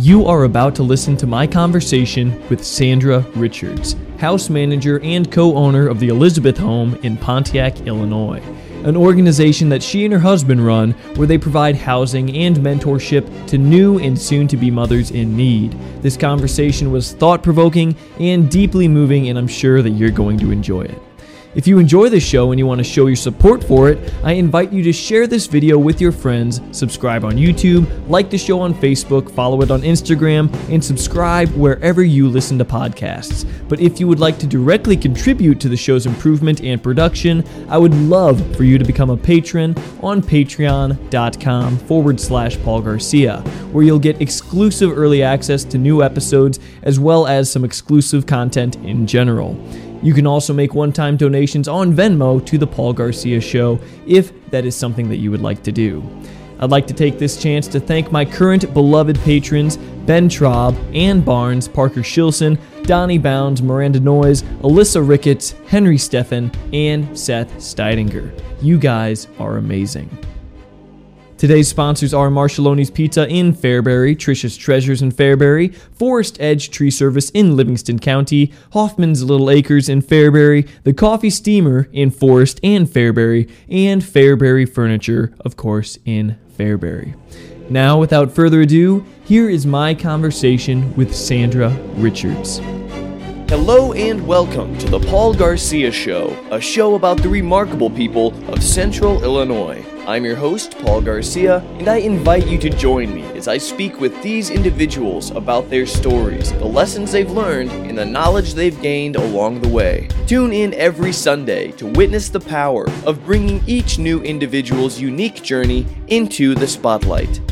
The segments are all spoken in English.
You are about to listen to my conversation with Sandra Richards, house manager and co owner of the Elizabeth Home in Pontiac, Illinois, an organization that she and her husband run where they provide housing and mentorship to new and soon to be mothers in need. This conversation was thought provoking and deeply moving, and I'm sure that you're going to enjoy it. If you enjoy this show and you want to show your support for it, I invite you to share this video with your friends, subscribe on YouTube, like the show on Facebook, follow it on Instagram, and subscribe wherever you listen to podcasts. But if you would like to directly contribute to the show's improvement and production, I would love for you to become a patron on patreon.com forward slash Paul Garcia, where you'll get exclusive early access to new episodes as well as some exclusive content in general. You can also make one time donations on Venmo to The Paul Garcia Show if that is something that you would like to do. I'd like to take this chance to thank my current beloved patrons Ben Traub, Ann Barnes, Parker Shilson, Donnie Bounds, Miranda Noyes, Alyssa Ricketts, Henry Steffen, and Seth Steidinger. You guys are amazing. Today's sponsors are Marcheloni's Pizza in Fairbury, Tricia's Treasures in Fairbury, Forrest Edge Tree Service in Livingston County, Hoffman's Little Acres in Fairbury, The Coffee Steamer in Forrest and Fairbury, and Fairbury Furniture, of course, in Fairbury. Now, without further ado, here is my conversation with Sandra Richards. Hello and welcome to the Paul Garcia Show, a show about the remarkable people of Central Illinois. I'm your host, Paul Garcia, and I invite you to join me as I speak with these individuals about their stories, the lessons they've learned, and the knowledge they've gained along the way. Tune in every Sunday to witness the power of bringing each new individual's unique journey into the spotlight.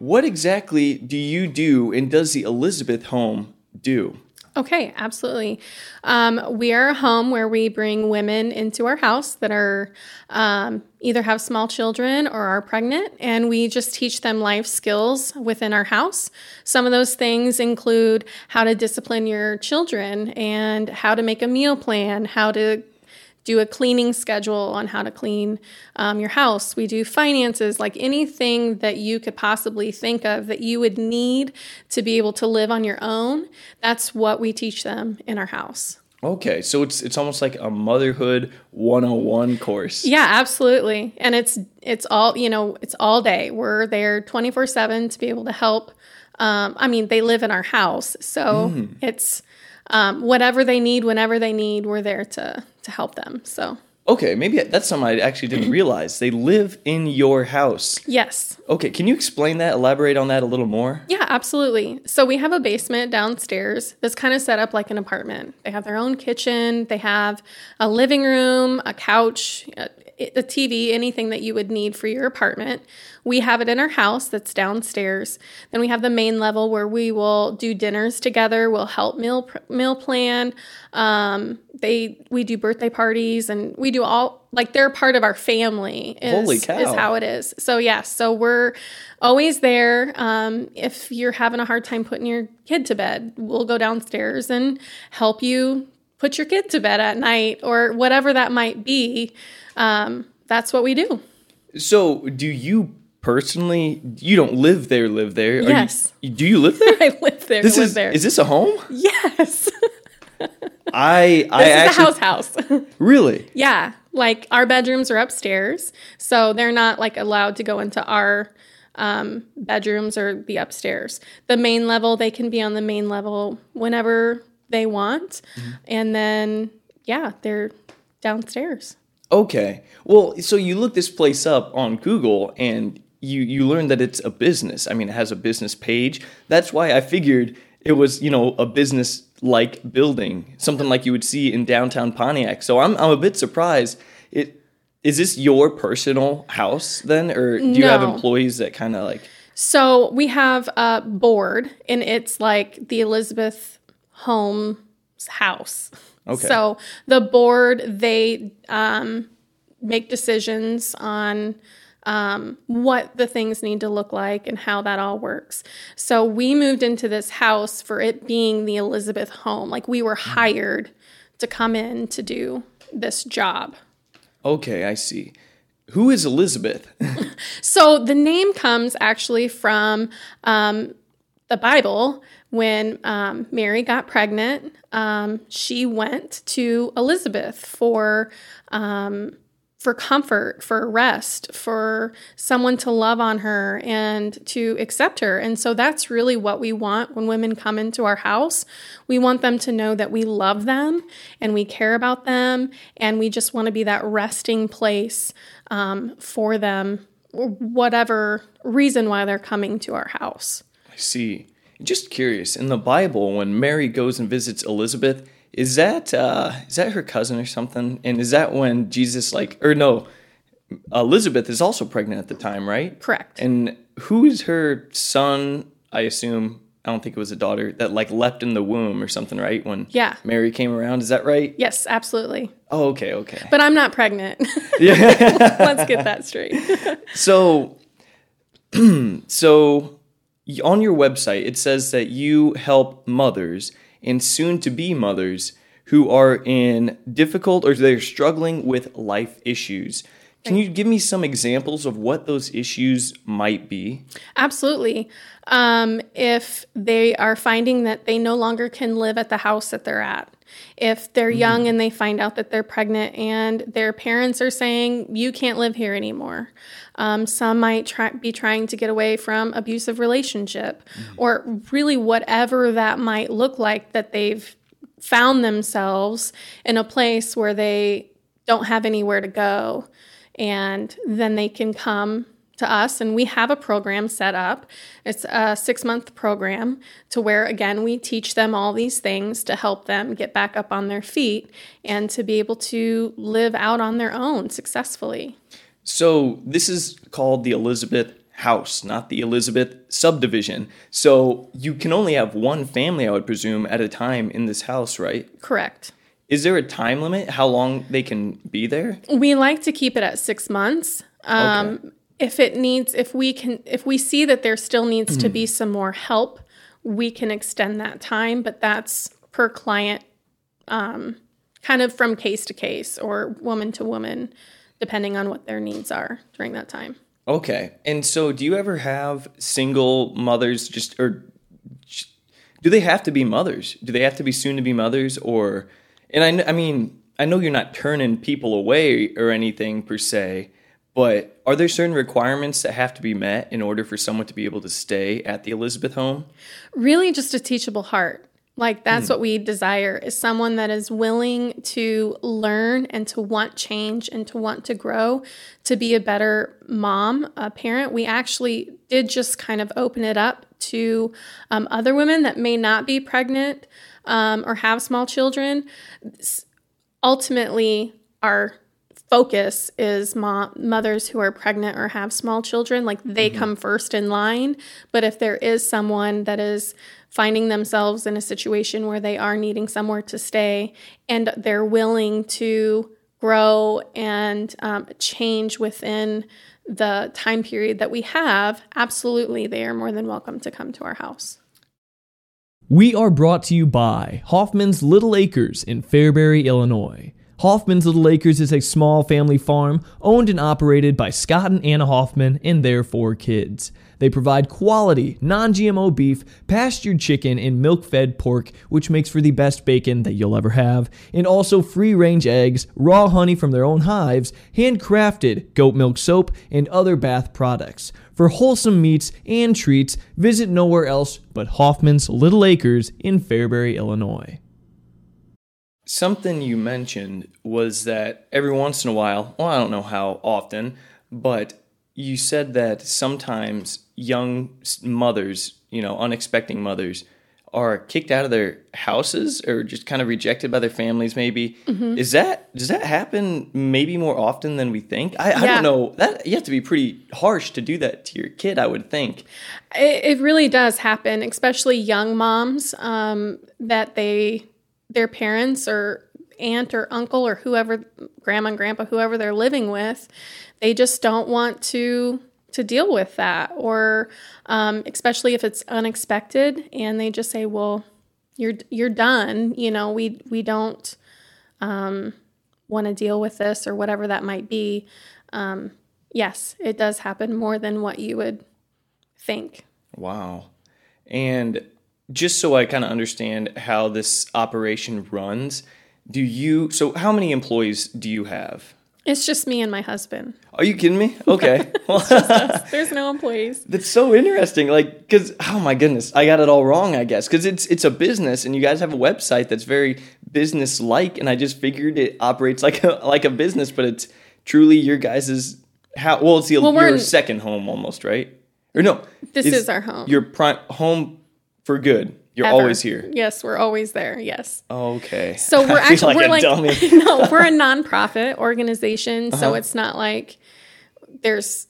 What exactly do you do and does the Elizabeth home do? Okay, absolutely. Um, we are a home where we bring women into our house that are um, either have small children or are pregnant, and we just teach them life skills within our house. Some of those things include how to discipline your children and how to make a meal plan, how to do a cleaning schedule on how to clean um, your house. We do finances, like anything that you could possibly think of that you would need to be able to live on your own. That's what we teach them in our house. Okay, so it's it's almost like a motherhood 101 course. Yeah, absolutely. And it's it's all, you know, it's all day. We're there 24/7 to be able to help um, I mean, they live in our house, so mm. it's um, whatever they need, whenever they need, we're there to to help them. So okay, maybe that's something I actually didn't realize. They live in your house. Yes. Okay, can you explain that? Elaborate on that a little more. Yeah, absolutely. So we have a basement downstairs that's kind of set up like an apartment. They have their own kitchen. They have a living room, a couch, a, TV, anything that you would need for your apartment. We have it in our house that's downstairs. Then we have the main level where we will do dinners together. We'll help meal meal plan. Um, they we do birthday parties and we do all like they're part of our family. Is, Holy cow! Is how it is. So yes, yeah, so we're always there. Um, if you're having a hard time putting your kid to bed, we'll go downstairs and help you put your kid to bed at night or whatever that might be. Um, that's what we do. So, do you personally you don't live there live there. Yes you, do you live there? I live there this live is there. is this a home? Yes. I i this is actually, a house house. Really? Yeah. Like our bedrooms are upstairs so they're not like allowed to go into our um, bedrooms or the upstairs. The main level they can be on the main level whenever they want. Mm-hmm. and then yeah they're downstairs Okay. Well, so you look this place up on Google and you you learn that it's a business. I mean, it has a business page. That's why I figured it was, you know, a business like building, something like you would see in downtown Pontiac. So I'm I'm a bit surprised. It is this your personal house then or do you have employees that kind of like So, we have a board and it's like the Elizabeth Home's house. Okay. So, the board they um make decisions on um, what the things need to look like and how that all works. So we moved into this house for it being the Elizabeth home. Like we were hired to come in to do this job. Okay, I see. who is Elizabeth? so the name comes actually from um, the Bible. When um, Mary got pregnant, um, she went to Elizabeth for um, for comfort, for rest, for someone to love on her and to accept her. And so that's really what we want when women come into our house. We want them to know that we love them and we care about them and we just want to be that resting place um, for them, whatever reason why they're coming to our house. I see. Just curious, in the Bible, when Mary goes and visits Elizabeth, is that uh, is that her cousin or something? And is that when Jesus like or no, Elizabeth is also pregnant at the time, right? Correct. And who is her son? I assume I don't think it was a daughter that like leapt in the womb or something, right? When yeah. Mary came around, is that right? Yes, absolutely. Oh, okay, okay. But I'm not pregnant. Yeah. Let's get that straight. so, so on your website, it says that you help mothers and soon to be mothers who are in difficult or they're struggling with life issues. Can you give me some examples of what those issues might be? Absolutely. Um, if they are finding that they no longer can live at the house that they're at, if they're mm. young and they find out that they're pregnant and their parents are saying, you can't live here anymore. Um, some might try, be trying to get away from abusive relationship mm. or really whatever that might look like that they've found themselves in a place where they don't have anywhere to go and then they can come to us and we have a program set up it's a six month program to where again we teach them all these things to help them get back up on their feet and to be able to live out on their own successfully so this is called the elizabeth house not the elizabeth subdivision so you can only have one family i would presume at a time in this house right correct is there a time limit how long they can be there? We like to keep it at six months. Um, okay. If it needs, if we can, if we see that there still needs to be some more help, we can extend that time, but that's per client, um, kind of from case to case or woman to woman, depending on what their needs are during that time. Okay. And so, do you ever have single mothers just, or do they have to be mothers? Do they have to be soon to be mothers, or and I, I mean, I know you're not turning people away or anything per se, but are there certain requirements that have to be met in order for someone to be able to stay at the Elizabeth home? Really, just a teachable heart. Like that's mm. what we desire is someone that is willing to learn and to want change and to want to grow, to be a better mom, a parent. We actually did just kind of open it up to um, other women that may not be pregnant um, or have small children, ultimately our focus is mo- mothers who are pregnant or have small children like they mm-hmm. come first in line but if there is someone that is finding themselves in a situation where they are needing somewhere to stay and they're willing to grow and um, change within the time period that we have absolutely they are more than welcome to come to our house we are brought to you by Hoffman's Little Acres in Fairbury, Illinois. Hoffman's Little Acres is a small family farm owned and operated by Scott and Anna Hoffman and their four kids. They provide quality, non GMO beef, pastured chicken, and milk fed pork, which makes for the best bacon that you'll ever have, and also free range eggs, raw honey from their own hives, handcrafted goat milk soap, and other bath products. For wholesome meats and treats, visit nowhere else but Hoffman's Little Acres in Fairbury, Illinois. Something you mentioned was that every once in a while, well, I don't know how often, but you said that sometimes young mothers, you know, unexpecting mothers, are kicked out of their houses or just kind of rejected by their families maybe mm-hmm. is that does that happen maybe more often than we think I, yeah. I, don't know that you have to be pretty harsh to do that to your kid i would think it, it really does happen especially young moms um, that they their parents or aunt or uncle or whoever grandma and grandpa whoever they're living with they just don't want to to deal with that or um, especially if it's unexpected and they just say well you're you're done you know we we don't um, want to deal with this or whatever that might be um, Yes, it does happen more than what you would think. Wow. And just so I kind of understand how this operation runs, do you so how many employees do you have? It's just me and my husband. Are you kidding me? Okay. Well, There's no employees. that's so interesting. Like, cause oh my goodness, I got it all wrong. I guess because it's it's a business, and you guys have a website that's very business like, and I just figured it operates like a like a business, but it's truly your guys's how. Well, it's the, Well, your in- second home almost, right? Or no, This it's is our home. Your prime home for good. You're Ever. always here. Yes, we're always there. Yes. Okay. So we're actually like we're a like no, we're a nonprofit organization, Uh-huh. so it's not like there's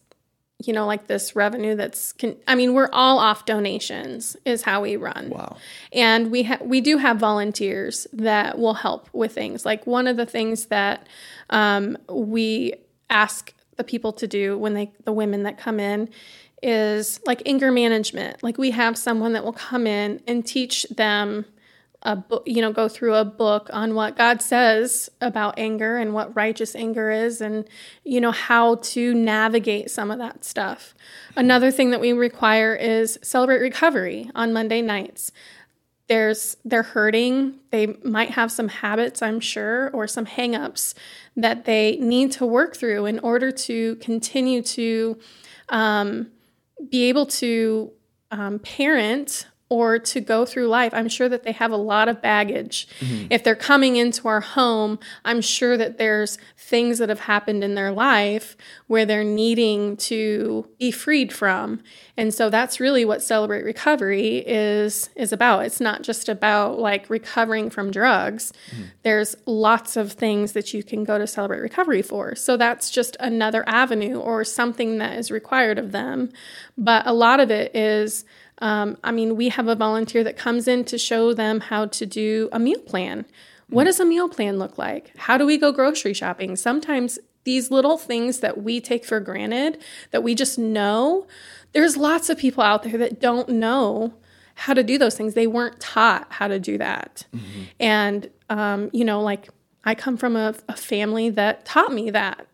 you know like this revenue that's con- I mean, we're all off donations is how we run. Wow. And we ha- we do have volunteers that will help with things. Like one of the things that um, we ask the people to do when they the women that come in is like anger management. Like we have someone that will come in and teach them a book, you know, go through a book on what God says about anger and what righteous anger is and you know how to navigate some of that stuff. Another thing that we require is celebrate recovery on Monday nights there's they're hurting they might have some habits i'm sure or some hangups that they need to work through in order to continue to um, be able to um, parent or to go through life i'm sure that they have a lot of baggage. Mm-hmm. If they're coming into our home i'm sure that there's things that have happened in their life where they're needing to be freed from. And so that's really what celebrate recovery is is about. It's not just about like recovering from drugs. Mm-hmm. There's lots of things that you can go to celebrate recovery for. So that's just another avenue or something that is required of them. But a lot of it is um, I mean, we have a volunteer that comes in to show them how to do a meal plan. What does a meal plan look like? How do we go grocery shopping? Sometimes these little things that we take for granted, that we just know, there's lots of people out there that don't know how to do those things. They weren't taught how to do that. And, um, you know, like I come from a, a family that taught me that.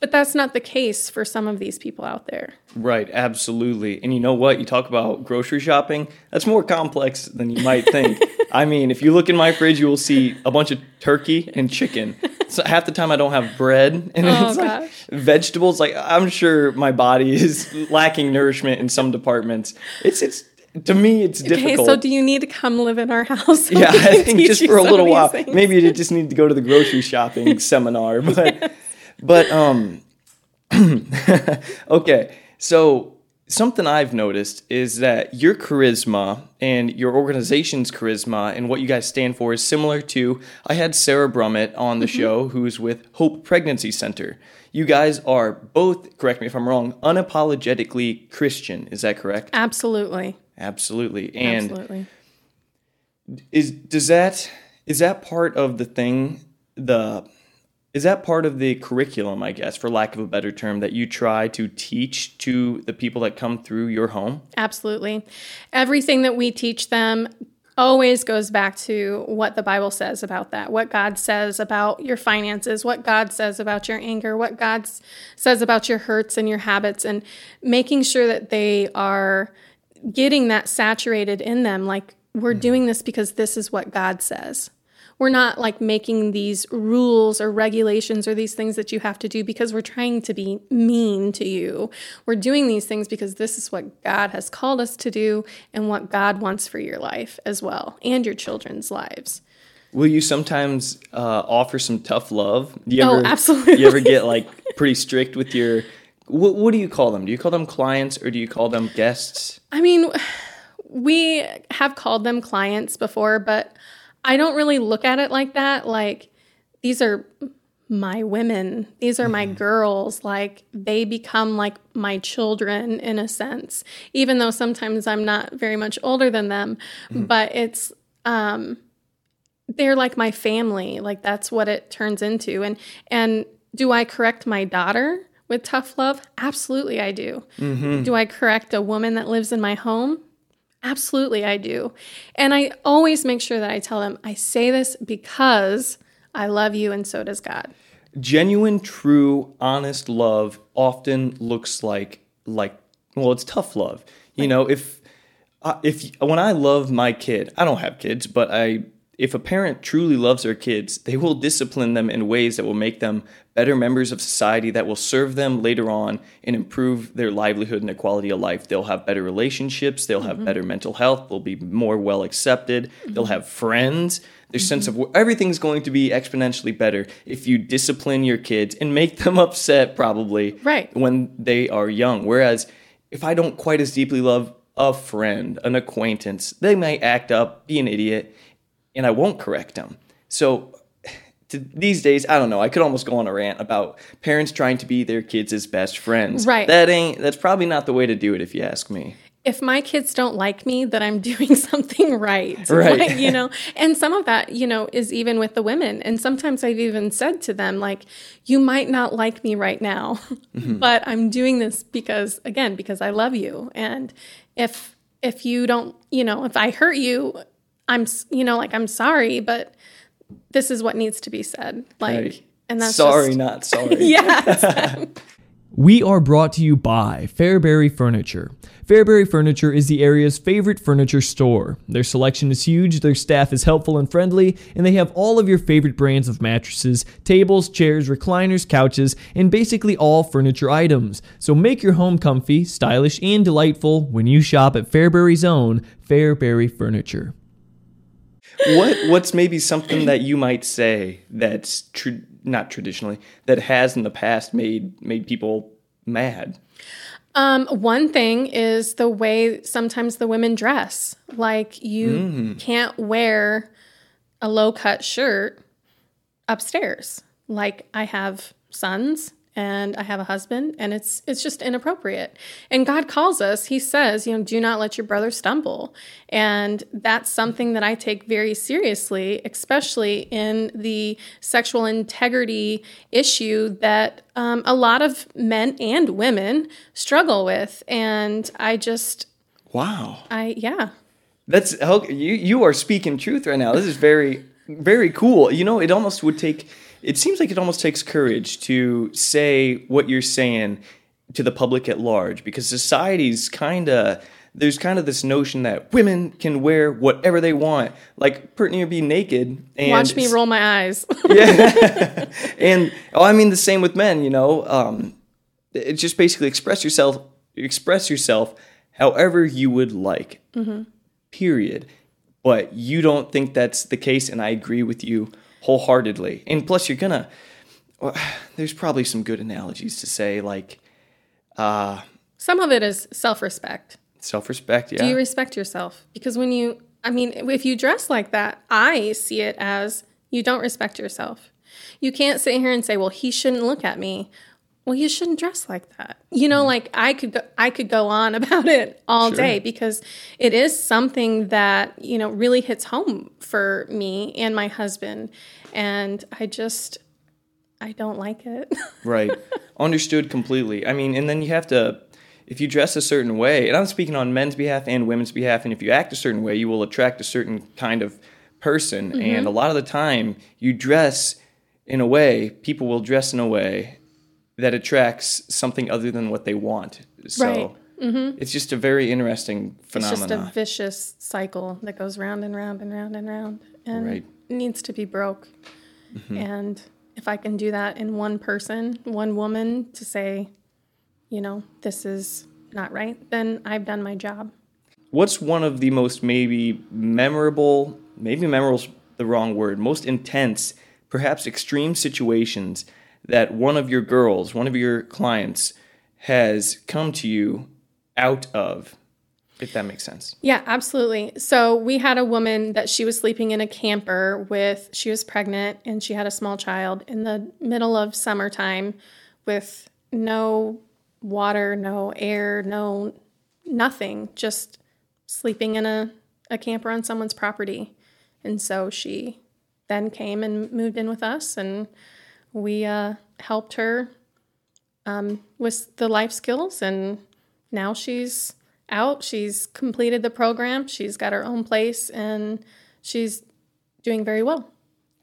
But that's not the case for some of these people out there. Right, absolutely. And you know what? You talk about grocery shopping, that's more complex than you might think. I mean, if you look in my fridge, you will see a bunch of turkey and chicken. So half the time I don't have bread and Oh, it's like vegetables. Like I'm sure my body is lacking nourishment in some departments. It's it's to me it's Okay, difficult. so do you need to come live in our house? yeah, I think just for a little while. things? Maybe you just need to go to the grocery shopping seminar. But but um okay. So something I've noticed is that your charisma and your organization's charisma and what you guys stand for is similar to I had Sarah Brummett on the mm-hmm. show who's with Hope Pregnancy Center. You guys are both, correct me if I'm wrong, unapologetically Christian. Is that correct? Absolutely. Absolutely. And Absolutely. is does that is that part of the thing the is that part of the curriculum i guess for lack of a better term that you try to teach to the people that come through your home Absolutely. Everything that we teach them always goes back to what the Bible says about that, what God says about your finances, what God says about your anger, what God says about your hurts and your habits, and making sure that they are getting that saturated in them. Like, we're hmm. doing this because this is what God says. We're not like making these rules or regulations or these things that you have to do because we're trying to be mean to you. We're doing these things because this is what God has called us to do and what God wants for your life as well and your children's lives. will you sometimes uh, offer some tough love do you Oh, ever absolutely. you ever get like pretty strict with your what, what do you call them do you call them clients or do you call them guests I mean, we have called them clients before, but I don't really look at it like that. Like, these are my women, these are my mm-hmm. girls. Like, they become like my children in a sense, even though sometimes I'm not very much older than them, mm-hmm. but it's, um, they're like my family. Like, that's what it turns into. And, and, do I correct my daughter with tough love? Absolutely, I do. Mm-hmm. Do I correct a woman that lives in my home? Absolutely, I do. And I always make sure that I tell them, I say this because I love you and so does God. genuine, true, honest love often looks like like well, it's tough love. You know, if uh, if when I love my kid, I don't have kids, but I if a parent truly loves their kids, they will discipline them in ways that will make them better members of society that will serve them later on and improve their livelihood and their quality of life. They'll have better relationships, they'll have mm-hmm. better mental health, they'll be more well accepted, mm-hmm. they'll have friends. Their mm-hmm. sense of everything's going to be exponentially better if you discipline your kids and make them upset probably right. when they are young. Whereas if I don't quite as deeply love a friend, an acquaintance, they might act up, be an idiot, and I won't correct them. So to, these days, I don't know. I could almost go on a rant about parents trying to be their kids' best friends. Right. That ain't. That's probably not the way to do it, if you ask me. If my kids don't like me, that I'm doing something right. Right. Like, you know, and some of that, you know, is even with the women. And sometimes I've even said to them, like, you might not like me right now, mm-hmm. but I'm doing this because, again, because I love you. And if if you don't, you know, if I hurt you, I'm, you know, like I'm sorry, but this is what needs to be said. Like, right. and that's sorry, just, not sorry. yeah. we are brought to you by Fairbury Furniture. Fairbury Furniture is the area's favorite furniture store. Their selection is huge, their staff is helpful and friendly, and they have all of your favorite brands of mattresses, tables, chairs, recliners, couches, and basically all furniture items. So make your home comfy, stylish, and delightful when you shop at Fairbury's own Fairbury Furniture what what's maybe something that you might say that's tr- not traditionally that has in the past made made people mad? Um, one thing is the way sometimes the women dress. Like you mm. can't wear a low cut shirt upstairs. Like I have sons and I have a husband and it's it's just inappropriate. And God calls us, he says, you know, do not let your brother stumble. And that's something that I take very seriously, especially in the sexual integrity issue that um, a lot of men and women struggle with. And I just Wow. I yeah. That's you you are speaking truth right now. This is very very cool. You know, it almost would take it seems like it almost takes courage to say what you're saying to the public at large because society's kind of there's kind of this notion that women can wear whatever they want, like would be naked. And Watch me roll my eyes. yeah, and oh, I mean the same with men. You know, um, it's just basically express yourself, express yourself however you would like. Mm-hmm. Period. But you don't think that's the case, and I agree with you wholeheartedly. And plus, you're gonna. Well, there's probably some good analogies to say, like. Uh, some of it is self respect. Self respect, yeah. Do you respect yourself? Because when you, I mean, if you dress like that, I see it as you don't respect yourself. You can't sit here and say, well, he shouldn't look at me. Well, you shouldn't dress like that. You know, mm like I could go, I could go on about it all sure. day because it is something that, you know, really hits home for me and my husband and I just I don't like it. right. Understood completely. I mean, and then you have to if you dress a certain way, and I'm speaking on men's behalf and women's behalf, and if you act a certain way, you will attract a certain kind of person. Mm-hmm. And a lot of the time, you dress in a way, people will dress in a way that attracts something other than what they want. So right. mm-hmm. it's just a very interesting phenomenon. It's just a vicious cycle that goes round and round and round and round. And right. needs to be broke. Mm-hmm. And if I can do that in one person, one woman to say, you know, this is not right, then I've done my job. What's one of the most maybe memorable, maybe memorable's the wrong word, most intense, perhaps extreme situations that one of your girls, one of your clients has come to you out of if that makes sense. Yeah, absolutely. So we had a woman that she was sleeping in a camper with, she was pregnant and she had a small child in the middle of summertime with no water, no air, no nothing, just sleeping in a, a camper on someone's property. And so she then came and moved in with us and we uh, helped her um, with the life skills, and now she's out. She's completed the program. She's got her own place, and she's doing very well.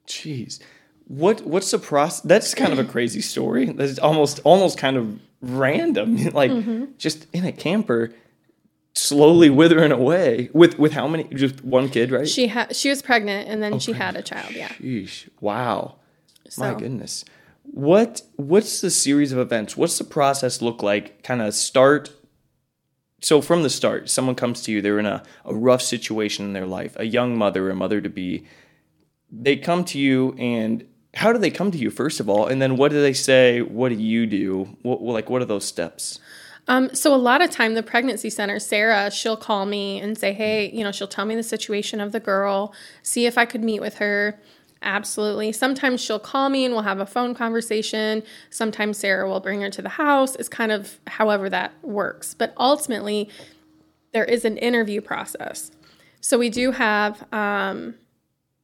Jeez, what what's the process? That's kind of a crazy story. That's almost almost kind of random. like Mm-hmm. just in a camper, slowly withering away with with how many? Just one kid, right? She had she was pregnant and then she had a child. Yeah. Sheesh! Wow. My goodness. What what's the series of events? What's the process look like? Kind of start. So from the start, someone comes to you. They're in a, a rough situation in their life. A young mother, a mother to be. They come to you, and how do they come to you? First of all, and then what do they say? What do you do? What like what are those steps? Um, so a lot of time, the pregnancy center, Sarah, she'll call me and say, "Hey, you know," she'll tell me the situation of the girl, see if I could meet with her. Absolutely. Sometimes she'll call me and we'll have a phone conversation. Sometimes Sarah will bring her to the house. It's kind of however that works. But ultimately, there is an interview process. So we do have um,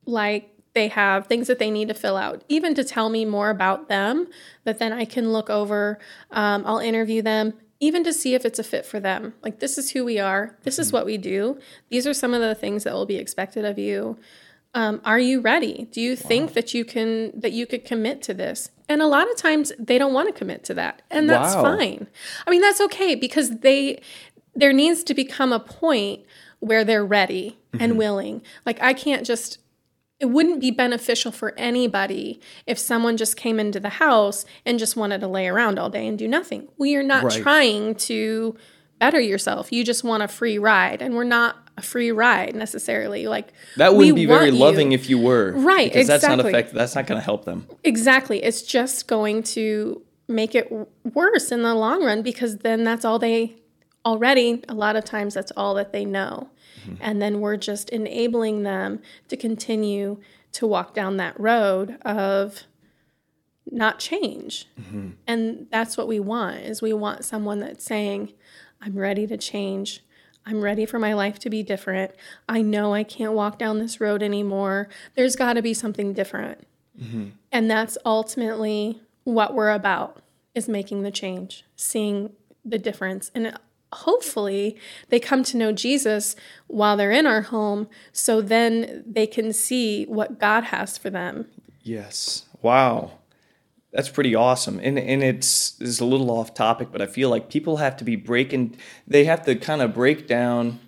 like they have things that they need to fill out, even to tell me more about them, that then I can look over. Um, I'll interview them, even to see if it's a fit for them. Like, this is who we are, this is what we do, these are some of the things that will be expected of you. Um, are you ready? Do you think that you can that you could commit to this? And a lot of times they don't want to commit to that, and that's Wow. fine. I mean, that's okay because they there needs to become a point where they're ready and willing. Like I can't just it wouldn't be beneficial for anybody if someone just came into the house and just wanted to lay around all day and do nothing. We are not Right. trying to better yourself. You just want a free ride, and we're not a free ride necessarily. Like That wouldn't be very want you- loving if you were, Right, Because that's not exactly. effective. That's not going to help them. Exactly. It's just going to make it worse in the long run because then that's all they already, a lot of times, that's all that they know. Mm-hmm. And then we're just enabling them to continue to walk down that road of not change. Mm-hmm. And that's what we want is we want someone that's saying, I'm ready to change. I'm ready for my life to be different. I know I can't walk down this road anymore. There's got to be something different. Mm-hmm. And that's ultimately what we're about is making the change, seeing the difference. And hopefully they come to know Jesus while they're in our home so then they can see what God has for them. Yes. Wow. That's pretty awesome. And and it's it's a little off topic, but I feel like people have to be breaking they have to kind of break down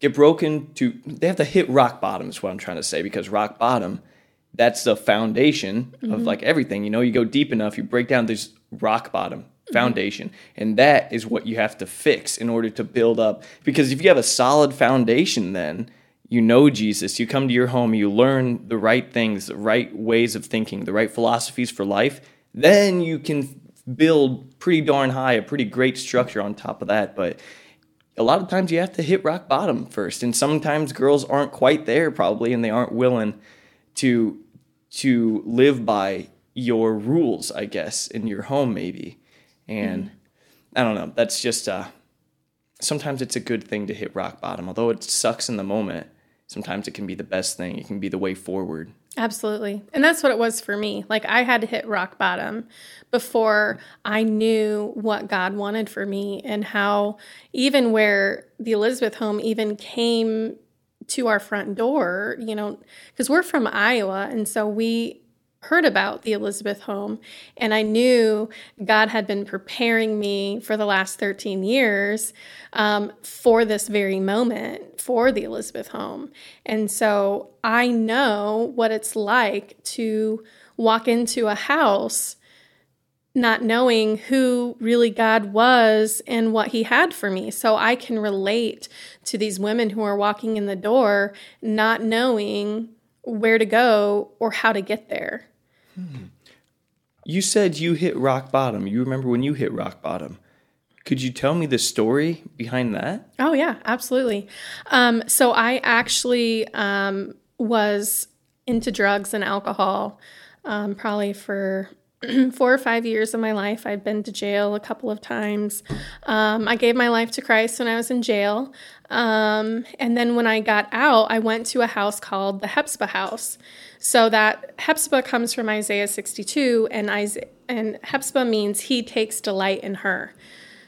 get broken to they have to hit rock bottom is what I'm trying to say because rock bottom that's the foundation of mm-hmm. like everything. You know, you go deep enough, you break down this rock bottom mm-hmm. foundation, and that is what you have to fix in order to build up. Because if you have a solid foundation, then you know Jesus, you come to your home, you learn the right things, the right ways of thinking, the right philosophies for life, then you can build pretty darn high, a pretty great structure on top of that. But a lot of times you have to hit rock bottom first and sometimes girls aren't quite there probably and they aren't willing to to live by your rules i guess in your home maybe. And i don't know that's just uh sometimes it's a good thing to hit rock bottom. Although it sucks in the moment sometimes it can be the best thing. It can be the way forward Absolutely. And that's what it was for me. Like I had to hit rock bottom before I knew what God wanted for me and how even where the Elizabeth home even came to our front door, you know, because we're from Iowa and so we heard about the Elizabeth home and I knew God had been preparing me for the last 13 years um, for this very moment for the Elizabeth home. And so I know what it's like to walk into a house not knowing who really God was and what He had for me. So I can relate to these women who are walking in the door not knowing where to go or how to get there. You said you hit rock bottom you remember when you hit rock bottom could you tell me the story behind that Oh yeah, absolutely. Um, so I actually um, was into drugs and alcohol um, probably for four or five years of my life. I'd been to jail a couple of times. Um, I gave my life to Christ when I was in jail. Um, and then when I got out, I went to a house called the Hepzibah House. So that Hepzibah comes from Isaiah 62, and, Isaiah, and means he takes delight in her.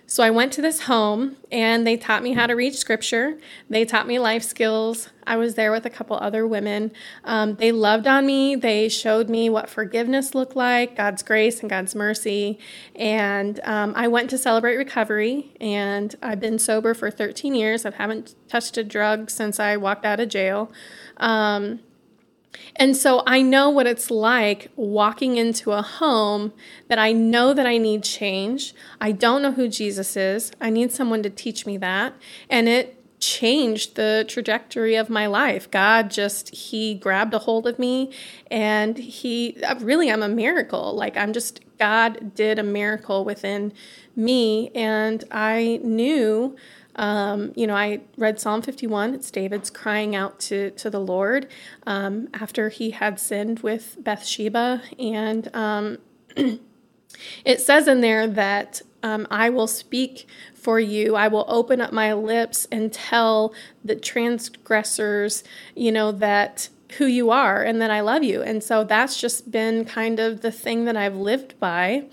So I went to this home and they taught me how to read scripture. They taught me life skills. I was there with a couple other women. Um, they loved on me. They showed me what forgiveness looked like, God's grace and God's mercy. And um, I went to celebrate recovery and I've been sober for 13 years. I haven't touched a drug since I walked out of jail. Um, and so I know what it's like walking into a home that I know that I need change. I don't know who Jesus is. I need someone to teach me that. And it changed the trajectory of my life. God just, He grabbed a hold of me and He really, I'm a miracle. Like, I'm just, God did a miracle within me. And I knew um, you know, I read Psalm 51. It's David's crying out to, to the Lord um, after he had sinned with Bathsheba. And um, it says in there that um, I will speak for you. I will open up my lips and tell the transgressors, you know, that who you are and that I love you. And so that's just been kind of the thing that I've lived by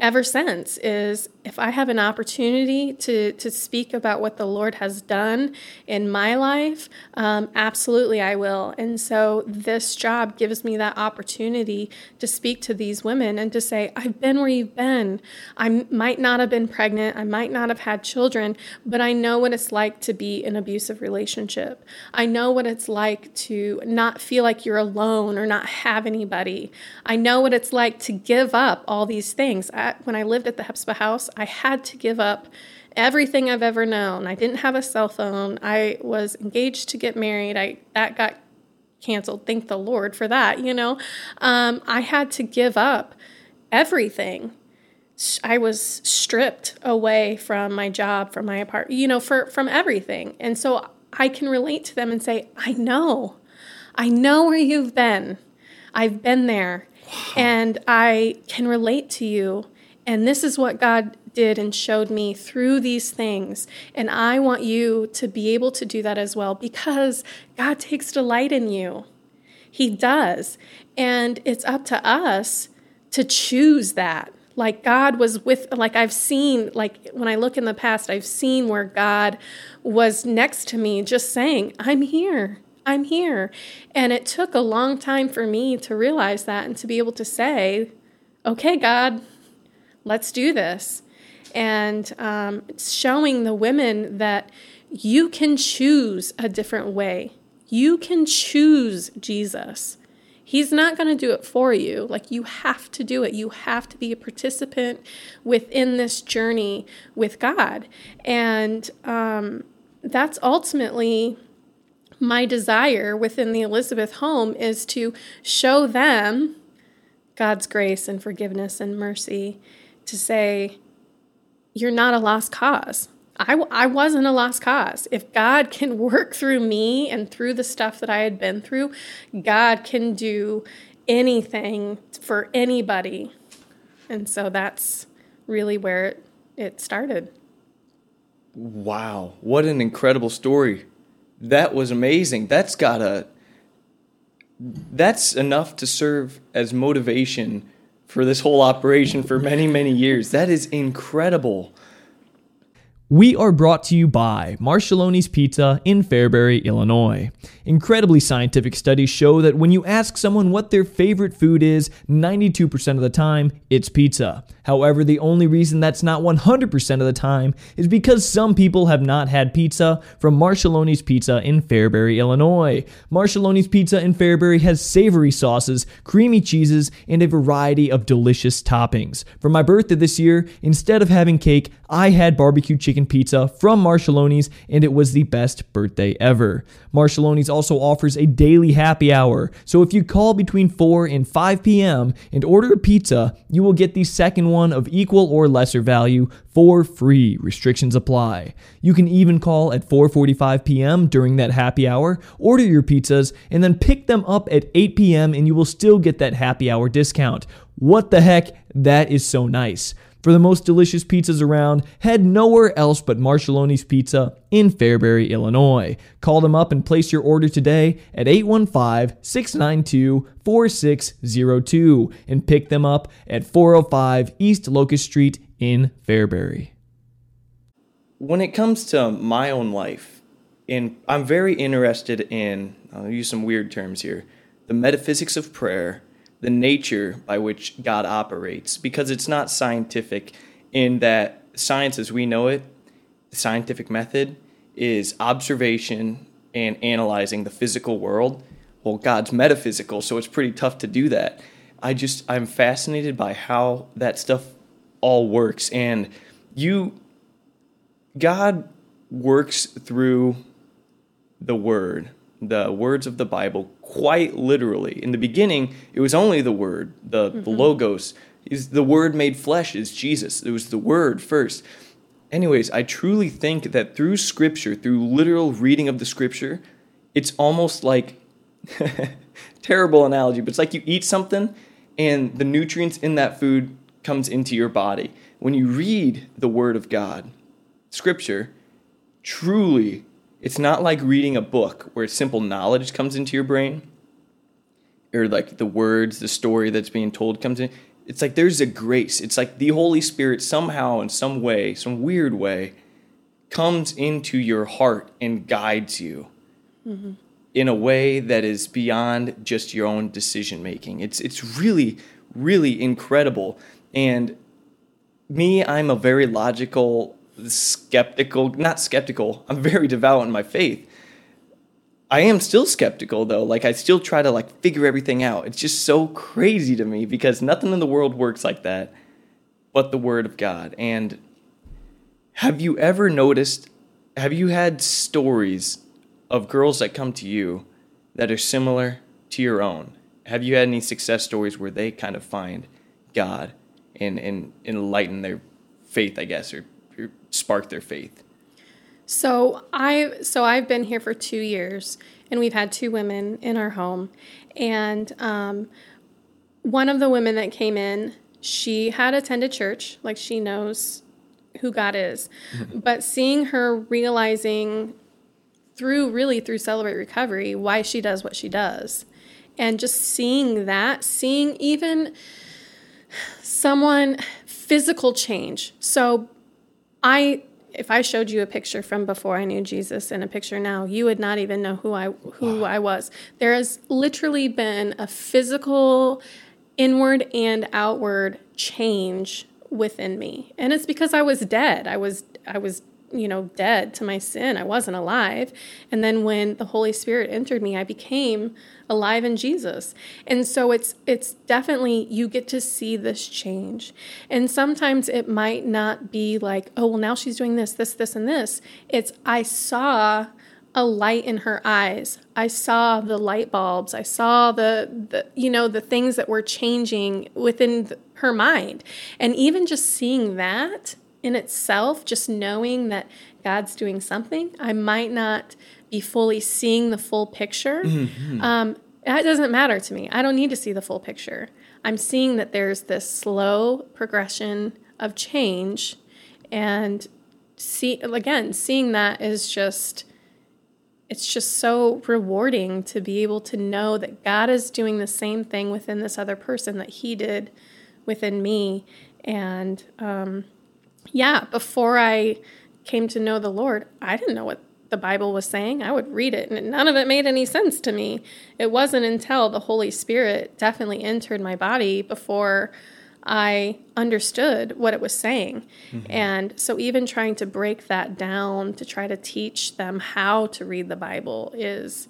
ever since is if I have an opportunity to to speak about what the Lord has done in my life, um, absolutely I will. And so this job gives me that opportunity to speak to these women and to say, I've been where you've been. I might not have been pregnant, I might not have had children, but I know what it's like to be in an abusive relationship. I know what it's like to not feel like you're alone or not have anybody. I know what it's like to give up all these things. I, when I lived at the Hepzibah house, I had to give up everything I've ever known. I didn't have a cell phone. I was engaged to get married. I that got canceled. Thank the Lord for that. You know, um, I had to give up everything. I was stripped away from my job, from my apartment, you know, for from everything. And so I can relate to them and say, I know, I know where you've been. I've been there, wow. and I can relate to you. And this is what God did and showed me through these things. And I want you to be able to do that as well because God takes delight in you. He does. And it's up to us to choose that. Like God was with, like I've seen, like when I look in the past, I've seen where God was next to me just saying, I'm here. I'm here. And it took a long time for me to realize that and to be able to say, okay, God, let's do this. And um, showing the women that you can choose a different way. You can choose Jesus. He's not going to do it for you. Like, you have to do it. You have to be a participant within this journey with God. And um, that's ultimately my desire within the Elizabeth home is to show them God's grace and forgiveness and mercy to say, you're not a lost cause. I, I wasn't a lost cause. If God can work through me and through the stuff that I had been through, God can do anything for anybody. And so that's really where it, it started. Wow. What an incredible story. That was amazing. That's got a. That's enough to serve as motivation for this whole operation for many, many years. That is incredible. We are brought to you by Marcheloni's Pizza in Fairbury, Illinois. Incredibly scientific studies show that when you ask someone what their favorite food is, 92% of the time, it's pizza. However, the only reason that's not 100% of the time is because some people have not had pizza from Marcheloni's Pizza in Fairbury, Illinois. Marcheloni's Pizza in Fairbury has savory sauces, creamy cheeses, and a variety of delicious toppings. For my birthday this year, instead of having cake, I had barbecue chicken pizza from Marcheloni's, and it was the best birthday ever. Marcheloni's also offers a daily happy hour, so if you call between 4 and 5 p.m. and order a pizza, you will get the second one of equal or lesser value for free. Restrictions apply. You can even call at 4:45 p.m. during that happy hour, order your pizzas, and then pick them up at 8 p.m. and you will still get that happy hour discount. What the heck? That is so nice. For the most delicious pizzas around, head nowhere else but Marcheloni's Pizza in Fairbury, Illinois. Call them up and place your order today at 815 692 4602 and pick them up at 405 East Locust Street in Fairbury. when it comes to my own life, and I'm very interested in, I'll use some weird terms here, the metaphysics of prayer, the nature by which God operates, because it's not scientific in that science as we know it, the scientific method, is observation and analyzing the physical world. Well, God's metaphysical, so it's pretty tough to do that. I just, I'm fascinated by how that stuff all works. And you, God works through the Word, the words of the Bible, quite literally. In the beginning, it was only the Word, the, mm-hmm. the Logos. Is the Word made flesh is Jesus. It was the Word first. Anyways, I truly think that through Scripture, through literal reading of the Scripture, it's almost like terrible analogy, but it's like you eat something and the nutrients in that food comes into your body. When you read the Word of God, Scripture, truly, it's not like reading a book where simple knowledge comes into your brain or like the words, the story that's being told comes in. It's like there's a grace. It's like the Holy Spirit somehow, in some way, some weird way, comes into your heart and guides you mm-hmm. in a way that is beyond just your own decision making. It's it's really really incredible. And me, I'm a very logical, skeptical, not skeptical. I'm very devout in my faith. I am still skeptical though. Like I still try to like figure everything out. It's just so crazy to me because nothing in the world works like that but the word of God. And have you ever noticed have you had stories of girls that come to you that are similar to your own? Have you had any success stories where they kind of find God and and enlighten their faith, I guess, or, spark their faith? So I so I've been here for two years, and we've had two women in our home, and um, one of the women that came in, she had attended church, like she knows who God is, mm-hmm. but seeing her realizing through really through Celebrate Recovery why she does what she does, and just seeing that, seeing even someone physical change. So I if I showed you a picture from before I knew Jesus and a picture now, you would not even know who I who wow. I was. There has literally been a physical inward and outward change within me. And it's because I was dead. I was I was you know dead to my sin. I wasn't alive. And then when the Holy Spirit entered me, I became alive in Jesus. And so it's it's definitely you get to see this change. And sometimes it might not be like, oh, well now she's doing this, this, this and this. It's I saw a light in her eyes. I saw the light bulbs. I saw the, the you know the things that were changing within the, her mind. And even just seeing that in itself, just knowing that God's doing something, I might not be fully seeing the full picture. Mm-hmm. Um, that doesn't matter to me. I don't need to see the full picture. I'm seeing that there's this slow progression of change, and see again, seeing that is just it's just so rewarding to be able to know that God is doing the same thing within this other person that He did within me. And um, yeah, before I came to know the Lord, I didn't know what the Bible was saying. I would read it, and none of it made any sense to me. It wasn't until the Holy Spirit definitely entered my body before I understood what it was saying. Mm-hmm. And so, even trying to break that down to try to teach them how to read the Bible is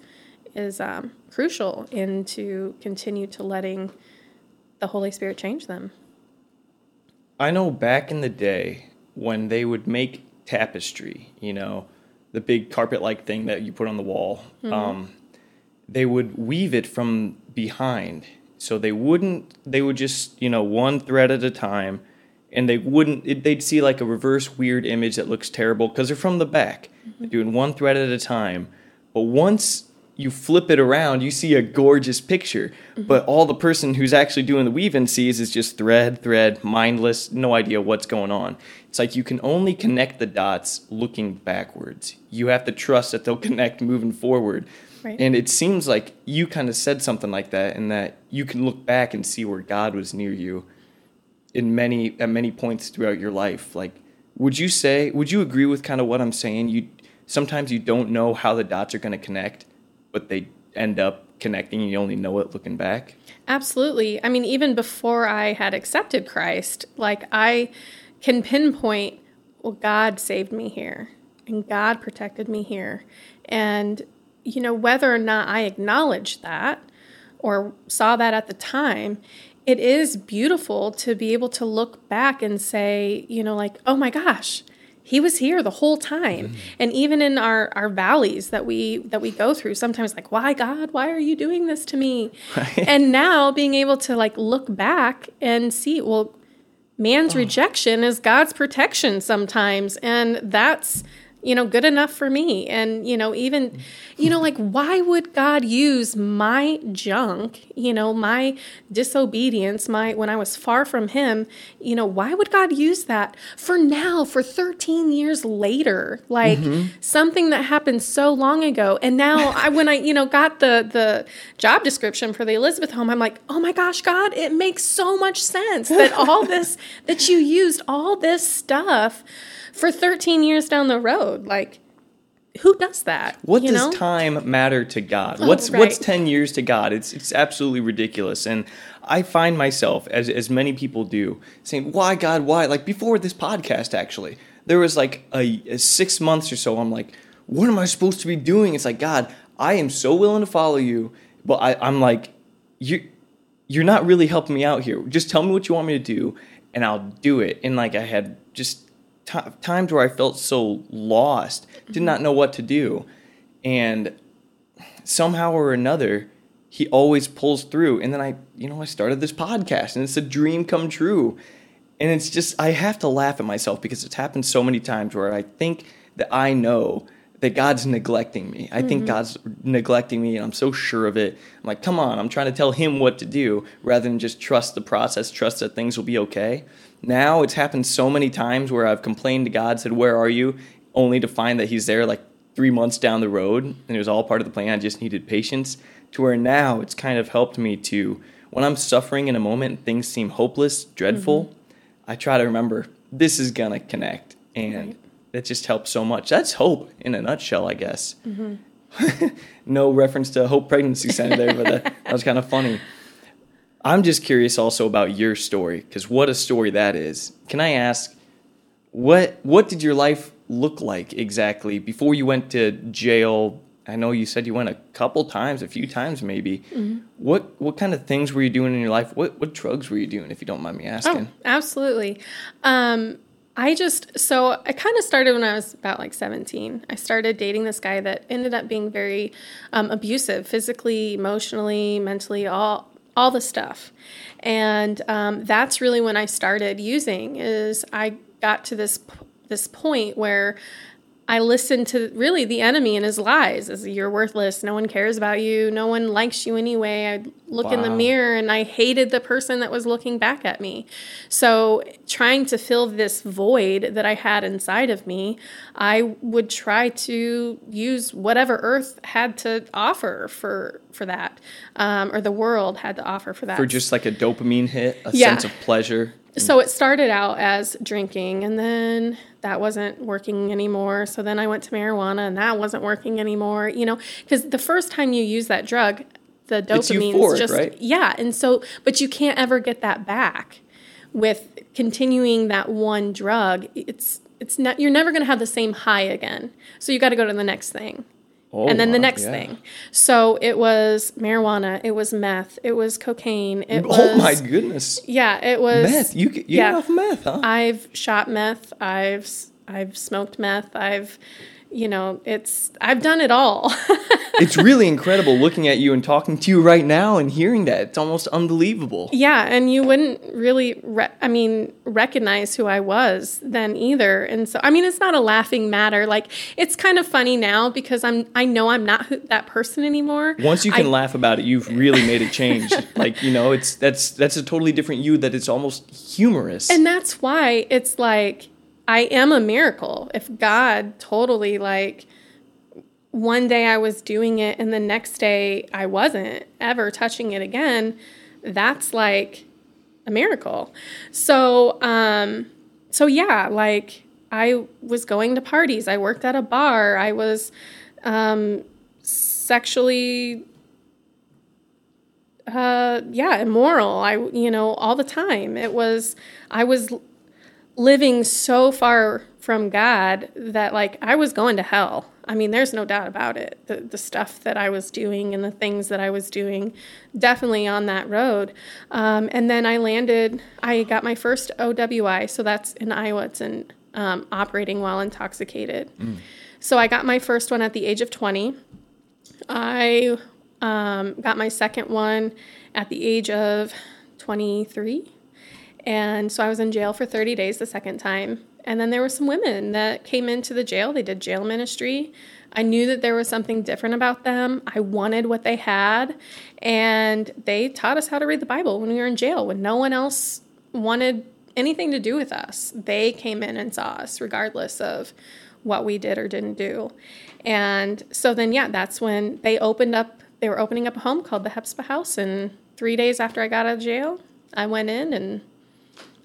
is um, crucial in to continue to letting the Holy Spirit change them. I know back in the day when they would make tapestry, you know, the big carpet like thing that you put on the wall. Mm-hmm. Um, they would weave it from behind. So they wouldn't, they would just, you know, one thread at a time, and they wouldn't, it, they'd see like a reverse weird image that looks terrible because they're from the back. Mm-hmm. They're doing one thread at a time. But once you flip it around, you see a gorgeous picture. Mm-hmm. But all the person who's actually doing the weaving sees is just thread, thread, mindless, no idea what's going on. It's like you can only connect the dots looking backwards. You have to trust that they'll connect moving forward. Right. And it seems like you kind of said something like that, and that you can look back and see where God was near you in many at many points throughout your life. Like would you say would you agree with kind of what I'm saying? You sometimes you don't know how the dots are going to connect, but they end up connecting and you only know it looking back. Absolutely. I mean, even before I had accepted Christ, like I can pinpoint, well, God saved me here and God protected me here. And, you know, whether or not I acknowledged that or saw that at the time, it is beautiful to be able to look back and say, you know, like, oh my gosh, he was here the whole time. Mm-hmm. And even in our, our valleys that we that we go through, sometimes like, why God, why are you doing this to me? Right. And now being able to like look back and see, well, man's oh. rejection is God's protection sometimes. And that's you know, good enough for me. And, you know, even, you know, like, why would God use my junk, you know, my disobedience, my, when I was far from Him, you know, why would God use that for now, for 13 years later? Like mm-hmm. something that happened so long ago. And now I, when I, you know, got the, the job description for the Elizabeth home, I'm like, oh my gosh, God, it makes so much sense that all this, that you used all this stuff for 13 years down the road. Like, who does that? What does know? time matter to God? Oh, what's right. what's 10 years to God? It's it's absolutely ridiculous. And I find myself as as many people do saying, "Why God, why?" Like before this podcast actually. There was like a, a 6 months or so I'm like, "What am I supposed to be doing?" It's like, "God, I am so willing to follow you, but I I'm like you you're not really helping me out here. Just tell me what you want me to do and I'll do it." And like I had just t- times where I felt so lost, did not know what to do. And somehow or another, he always pulls through. And then I, you know, I started this podcast and it's a dream come true. And it's just, I have to laugh at myself because it's happened so many times where I think that I know that God's neglecting me. I mm-hmm. think God's neglecting me and I'm so sure of it. I'm like, come on, I'm trying to tell him what to do rather than just trust the process, trust that things will be okay. Now it's happened so many times where I've complained to God, said, Where are you? only to find that He's there like three months down the road and it was all part of the plan. I just needed patience. To where now it's kind of helped me to, when I'm suffering in a moment, things seem hopeless, dreadful, mm-hmm. I try to remember this is going to connect. And right. it just helps so much. That's hope in a nutshell, I guess. Mm-hmm. no reference to Hope Pregnancy Center there, but that, that was kind of funny. I'm just curious also about your story because what a story that is. Can I ask what what did your life look like exactly before you went to jail? I know you said you went a couple times, a few times maybe. Mm-hmm. What what kind of things were you doing in your life? What what drugs were you doing, if you don't mind me asking? Oh, absolutely. Um, I just so I kind of started when I was about like 17. I started dating this guy that ended up being very um, abusive, physically, emotionally, mentally, all all the stuff. And um, that's really when I started using. Is I got to this this point where I listened to really the enemy and his lies as you're worthless. No one cares about you. No one likes you anyway. I'd look wow. in the mirror and I hated the person that was looking back at me. So, trying to fill this void that I had inside of me, I would try to use whatever earth had to offer for for that, um, or the world had to offer for that. For just like a dopamine hit, a yeah. sense of pleasure. So it started out as drinking, and then that wasn't working anymore. So then I went to marijuana, and that wasn't working anymore. You know, because the first time you use that drug, the dopamine is just right? yeah, and so but you can't ever get that back with continuing that one drug. It's it's not you're never going to have the same high again. So you got to go to the next thing. Oh, and then the next yeah. thing. So it was marijuana, it was meth, it was cocaine. It oh was, my goodness! Yeah, it was meth. You you yeah. off meth, huh? I've shot meth. I've I've smoked meth. I've you know, it's I've done it all. it's really incredible looking at you and talking to you right now and hearing that. It's almost unbelievable. Yeah, and you wouldn't really re- I mean, recognize who I was then either. And so I mean, it's not a laughing matter. Like it's kind of funny now because I'm I know I'm not who, that person anymore. Once you can I, laugh about it, you've really made a change. like, you know, it's that's that's a totally different you that it's almost humorous. And that's why it's like I am a miracle. If God totally like one day I was doing it and the next day I wasn't ever touching it again, that's like a miracle. So um so yeah, like I was going to parties. I worked at a bar. I was um, sexually, uh, yeah, immoral. I, you know, all the time. It was, I was living so far from God that like I was going to hell. I mean, there's no doubt about it. The, the stuff that I was doing and the things that I was doing, definitely on that road. Um, and then I landed, I got my first OWI. So that's in Iowa, it's in um, operating while intoxicated. Mm. So I got my first one at the age of 20. I um, got my second one at the age of 23. And so I was in jail for 30 days the second time. And then there were some women that came into the jail. They did jail ministry. I knew that there was something different about them. I wanted what they had. And they taught us how to read the Bible when we were in jail, when no one else wanted anything to do with us. They came in and saw us, regardless of what we did or didn't do. And so then, yeah, that's when they opened up, they were opening up a home called the Hepzibah House. And three days after I got out of jail, I went in and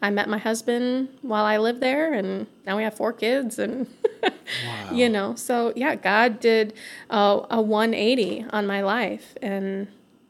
I met my husband while I lived there, and now we have four kids, and wow. you know, so yeah, God did uh, a 180 on my life, and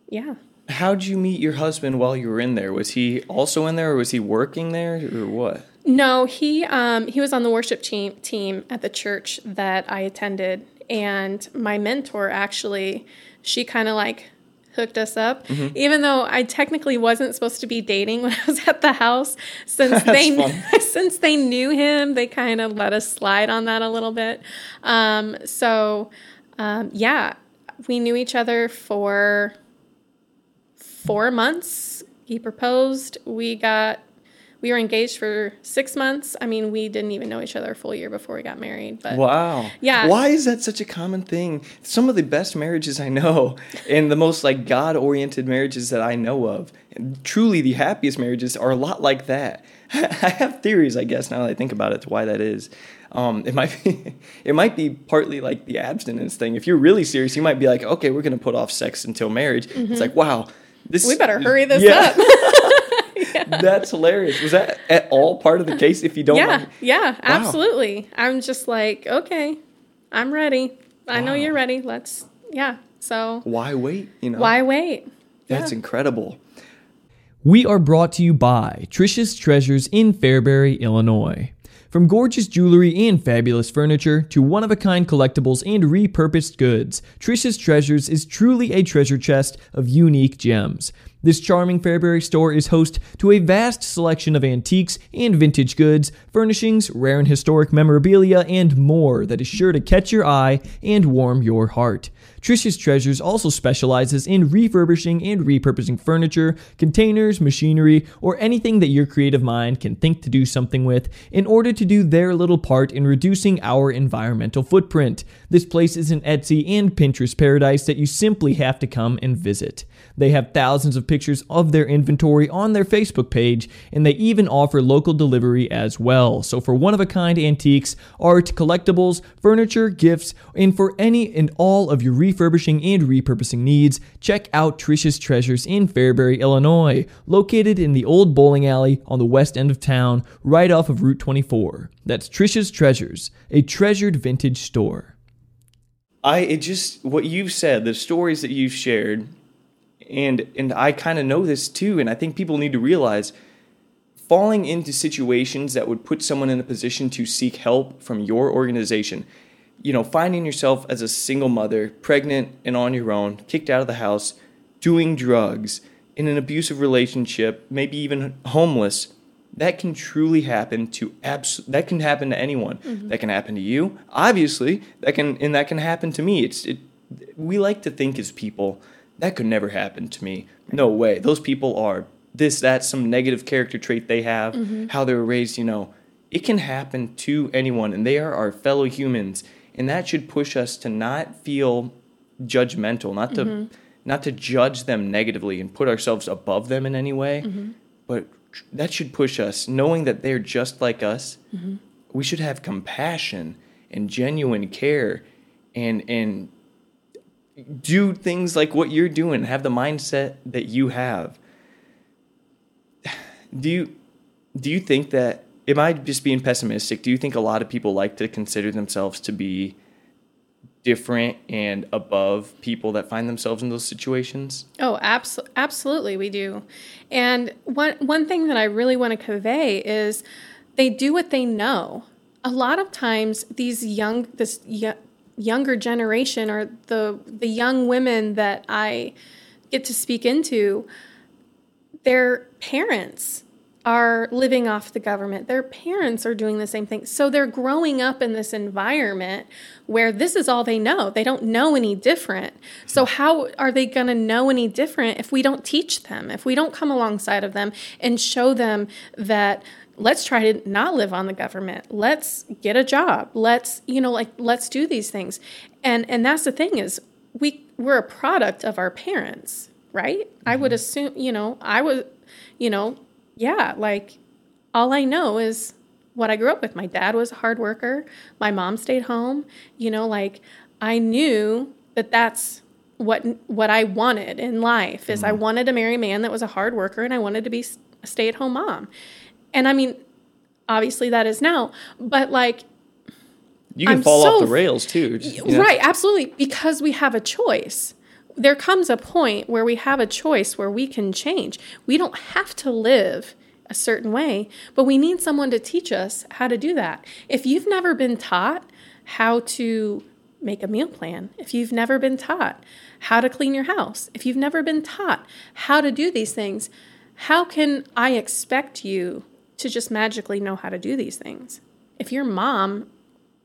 yeah. How'd you meet your husband while you were in there? Was he also in there, or was he working there, or what? No, he um, he was on the worship team team at the church that I attended, and my mentor actually, she kind of like hooked us up, mm-hmm. even though I technically wasn't supposed to be dating when I was at the house. Since they since they knew him, they kind of let us slide on that a little bit. Um, so um, yeah, we knew each other for four months. He proposed. We got we were engaged for six months. I mean, we didn't even know each other a full year before we got married. But wow, yeah. Why is that such a common thing? Some of the best marriages I know, and the most like God-oriented marriages that I know of, truly the happiest marriages are a lot like that. I have theories, I guess, now that I think about it, to why that is. Um, it might be, it might be partly like the abstinence thing. If you're really serious, you might be like, okay, we're going to put off sex until marriage. Mm-hmm. It's like, wow, this. We better hurry this yeah. up. That's hilarious. Was that at all part of the case? If you don't, yeah, mind? yeah, wow. absolutely. I'm just like, okay, I'm ready. I wow. know you're ready. Let's, yeah. So why wait? You know, why wait? That's yeah. incredible. We are brought to you by Trisha's Treasures in Fairbury, Illinois. From gorgeous jewelry and fabulous furniture to one of a kind collectibles and repurposed goods, Trisha's Treasures is truly a treasure chest of unique gems. This charming Fairbury store is host to a vast selection of antiques and vintage goods, furnishings, rare and historic memorabilia, and more that is sure to catch your eye and warm your heart. Trisha's Treasures also specializes in refurbishing and repurposing furniture, containers, machinery, or anything that your creative mind can think to do something with in order to do their little part in reducing our environmental footprint. This place is an Etsy and Pinterest paradise that you simply have to come and visit. They have thousands of pictures of their inventory on their Facebook page, and they even offer local delivery as well. So, for one of a kind antiques, art, collectibles, furniture, gifts, and for any and all of your refurbishing and repurposing needs, check out Trisha's Treasures in Fairbury, Illinois, located in the old bowling alley on the west end of town, right off of Route 24. That's Trisha's Treasures, a treasured vintage store. I it just what you've said, the stories that you've shared, and and I kind of know this too and I think people need to realize falling into situations that would put someone in a position to seek help from your organization you know finding yourself as a single mother pregnant and on your own kicked out of the house doing drugs in an abusive relationship maybe even homeless that can truly happen to abs- that can happen to anyone mm-hmm. that can happen to you obviously that can and that can happen to me it's it we like to think as people that could never happen to me. No way. Those people are this, that, some negative character trait they have, mm-hmm. how they were raised, you know. It can happen to anyone, and they are our fellow humans. And that should push us to not feel judgmental, not to mm-hmm. not to judge them negatively and put ourselves above them in any way. Mm-hmm. But that should push us, knowing that they're just like us. Mm-hmm. We should have compassion and genuine care and and do things like what you're doing, have the mindset that you have. Do you do you think that am I just being pessimistic? Do you think a lot of people like to consider themselves to be different and above people that find themselves in those situations? Oh, abs- absolutely, we do. And one one thing that I really want to convey is they do what they know. A lot of times, these young this y- younger generation or the the young women that I get to speak into, their parents are living off the government. Their parents are doing the same thing. So they're growing up in this environment where this is all they know. They don't know any different. So, how are they going to know any different if we don't teach them, if we don't come alongside of them and show them that? let's try to not live on the government let's get a job let's you know like let's do these things and and that's the thing is we we're a product of our parents right mm-hmm. i would mm-hmm. assume you know i would you know yeah, like all I know is what I grew up with. My dad was a hard worker. My mom stayed home. You know, like I knew that that's what what I wanted in life is mm-hmm. I wanted to marry a man that was a hard worker and I wanted to be a stay-at-home mom. And I mean, obviously that is now, but like you can I'm fall so, off the rails too. Just, you know? Right, absolutely, because we have a choice there comes a point where we have a choice where we can change. We don't have to live a certain way, but we need someone to teach us how to do that. If you've never been taught how to make a meal plan, if you've never been taught how to clean your house, if you've never been taught how to do these things, how can I expect you to just magically know how to do these things? If your mom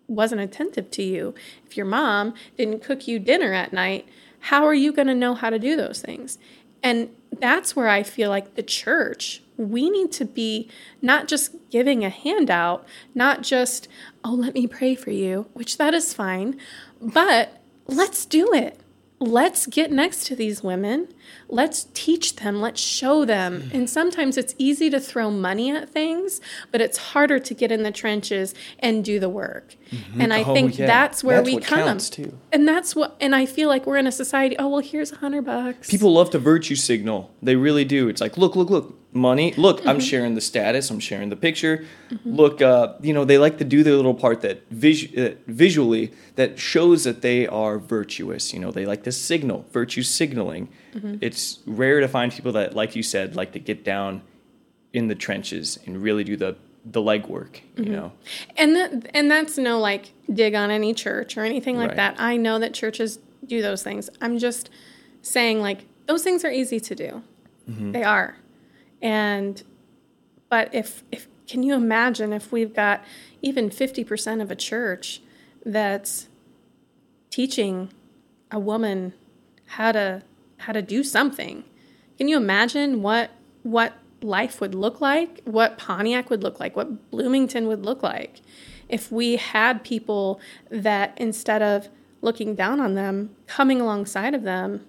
wasn't attentive to you, if your mom didn't cook you dinner at night, how are you going to know how to do those things? And that's where I feel like the church, we need to be not just giving a handout, not just, oh, let me pray for you, which that is fine, but let's do it let's get next to these women. Let's teach them. Let's show them. Mm. And sometimes it's easy to throw money at things, but it's harder to get in the trenches and do the work. Mm-hmm. And I oh, think yeah. that's where that's we come. And that's what, and I feel like we're in a society, oh, well, here's a hundred bucks. People love to virtue signal. They really do. It's like, look, look, look, money. Look, mm-hmm. I'm sharing the status. I'm sharing the picture. Mm-hmm. Look, uh, you know, they like to do their little part that vis- uh, visually that shows that they are virtuous. You know, they like to signal, virtue signaling. Mm-hmm. It's rare to find people that, like you said, like to get down in the trenches and really do the the legwork. You mm-hmm. know, and that, and that's no like dig on any church or anything like right. that. I know that churches do those things. I'm just saying like those things are easy to do. Mm-hmm. They are and but if if can you imagine if we've got even 50% of a church that's teaching a woman how to how to do something. Can you imagine what what life would look like? What Pontiac would look like? What Bloomington would look like if we had people that instead of looking down on them, coming alongside of them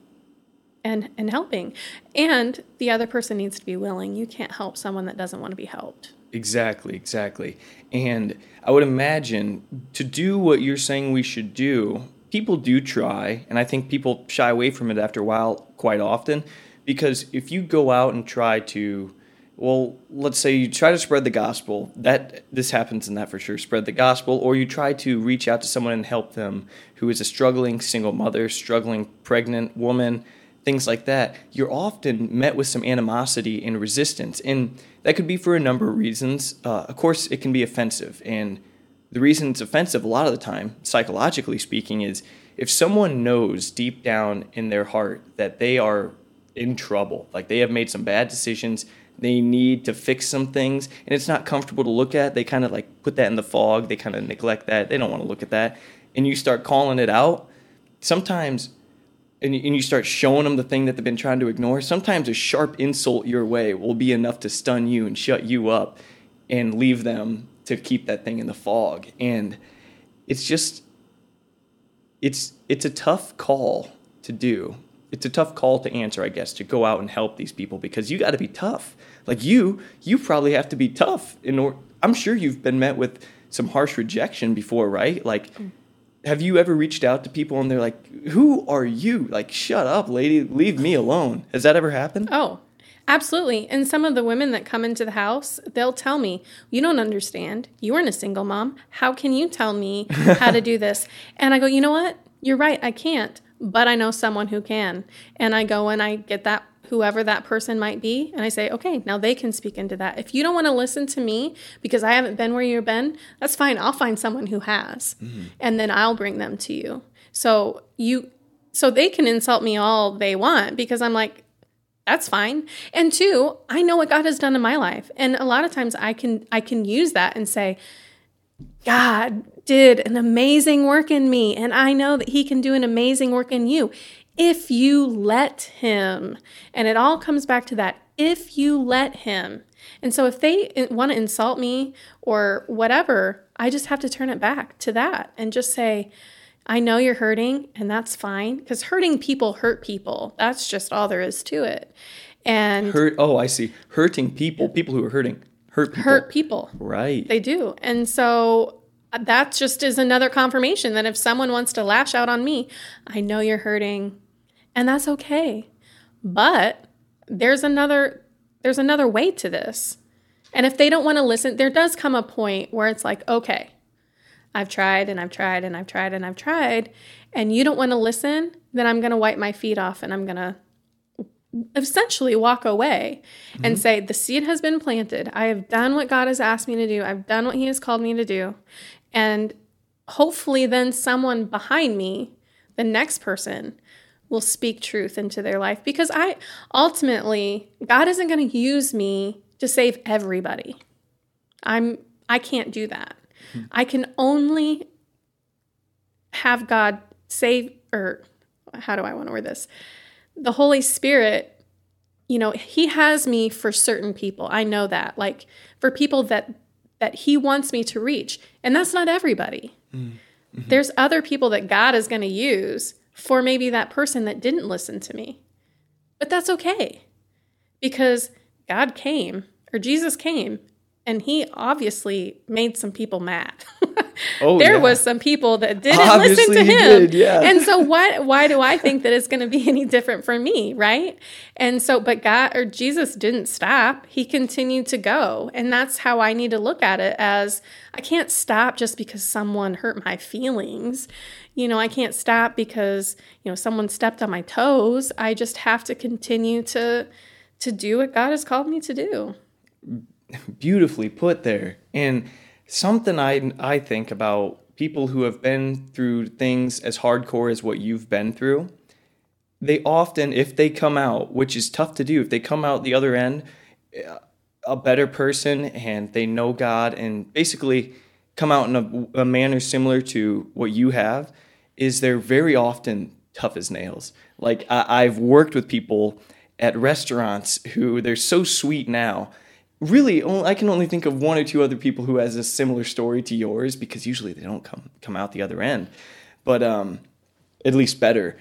and and helping. And the other person needs to be willing. You can't help someone that doesn't want to be helped. Exactly exactly. And i would imagine to do what you're saying we should do people do try and i think people shy away from it after a while quite often because if you go out and try to well let's say you try to spread the gospel that this happens in that for sure spread the gospel or you try to reach out to someone and help them who is a struggling single mother struggling pregnant woman things like that, you're often met with some animosity and resistance. And that could be for a number of reasons. Uh, of course, it can be offensive. And the reason it's offensive a lot of the time, psychologically speaking, is if someone knows deep down in their heart that they are in trouble, like they have made some bad decisions, they need to fix some things, and it's not comfortable to look at, they kind of like put that in the fog, they kind of neglect that, they don't want to look at that, and you start calling it out. Sometimes and, and you start showing them the thing that they've been trying to ignore, sometimes a sharp insult your way will be enough to stun you and shut you up and leave them to keep that thing in the fog. And it's just it's it's a tough call to do. It's a tough call to answer, I guess, to go out and help these people because you got to be tough. Like you, you probably have to be tough in order. I'm sure you've been met with some harsh rejection before, right? Like mm have you ever reached out to people and they're like, "Who are you? Like, shut up, lady, leave me alone." Has that ever happened? Oh, Absolutely. And some of the women that come into the house, they'll tell me, You don't understand. You weren't a single mom. How can you tell me how to do this? And I go, You know what? You're right. I can't, but I know someone who can. And I go and I get that, whoever that person might be, and I say, Okay, now they can speak into that. If you don't want to listen to me because I haven't been where you've been, that's fine. I'll find someone who has, mm-hmm. and then I'll bring them to you. So you, so they can insult me all they want because I'm like, that's fine. And two, I know what God has done in my life. And a lot of times I can I can use that and say, God did an amazing work in me, and I know that He can do an amazing work in you if you let Him. And it all comes back to that if you let Him. And so if they want to insult me or whatever, I just have to turn it back to that and just say, I know you're hurting, and that's fine because hurting people hurt people. That's just all there is to it. And hurt. Oh, I see. Hurting people, people who are hurting, hurt people. Hurt people. Right. They do. And so uh, that just is another confirmation that if someone wants to lash out on me, I know you're hurting, and that's okay. But there's another there's another way to this. And if they don't want to listen, there does come a point where it's like, okay, I've tried and I've tried and I've tried and I've tried, and you don't want to listen, then I'm going to wipe my feet off and I'm going to essentially walk away mm-hmm. and say, The seed has been planted. I have done what God has asked me to do, I've done what He has called me to do. And hopefully, then someone behind me, the next person, will speak truth into their life because I ultimately, God isn't going to use me to save everybody. I'm I can't do that. I can only have God save, or how do I want to word this? The Holy Spirit, you know, He has me for certain people. I know that. Like for people that that He wants me to reach. And that's not everybody. Mm-hmm. There's other people that God is going to use for maybe that person that didn't listen to me. But that's okay because God came or Jesus came and he obviously made some people mad. oh, there yeah. was some people that didn't obviously listen to him. Did, yeah. and so why why do I think that it's going to be any different for me, right? And so but God or Jesus didn't stop. He continued to go. And that's how I need to look at it as I can't stop just because someone hurt my feelings. You know, I can't stop because, you know, someone stepped on my toes. I just have to continue to to do what God has called me to do beautifully put there. And something I I think about people who have been through things as hardcore as what you've been through, they often if they come out, which is tough to do, if they come out the other end a better person and they know God and basically come out in a, a manner similar to what you have, is they're very often tough as nails. Like I, I've worked with people at restaurants who they're so sweet now. Really i can only think of one or two other people who has a similar story to yours because usually they don't come come out the other end. But um at least better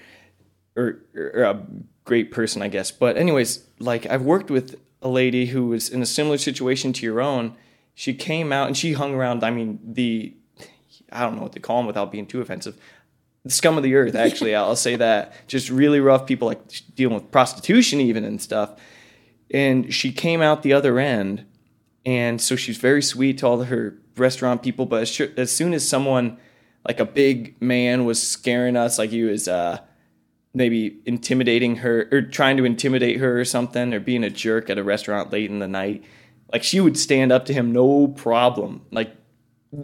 or, or a great person i guess. But anyways like i've worked with a lady who was in a similar situation to your own she came out and she hung around i mean the i don't know what to call them without being too offensive the scum of the earth actually i'll say that. Just really rough people like dealing with prostitution even and stuff. And she came out the other end and so she's very sweet to all her restaurant people but as, as soon as someone like a big man was scaring us like he was uh, maybe intimidating her or trying to intimidate her or something or being a jerk at a restaurant late in the night like she would stand up to him no problem like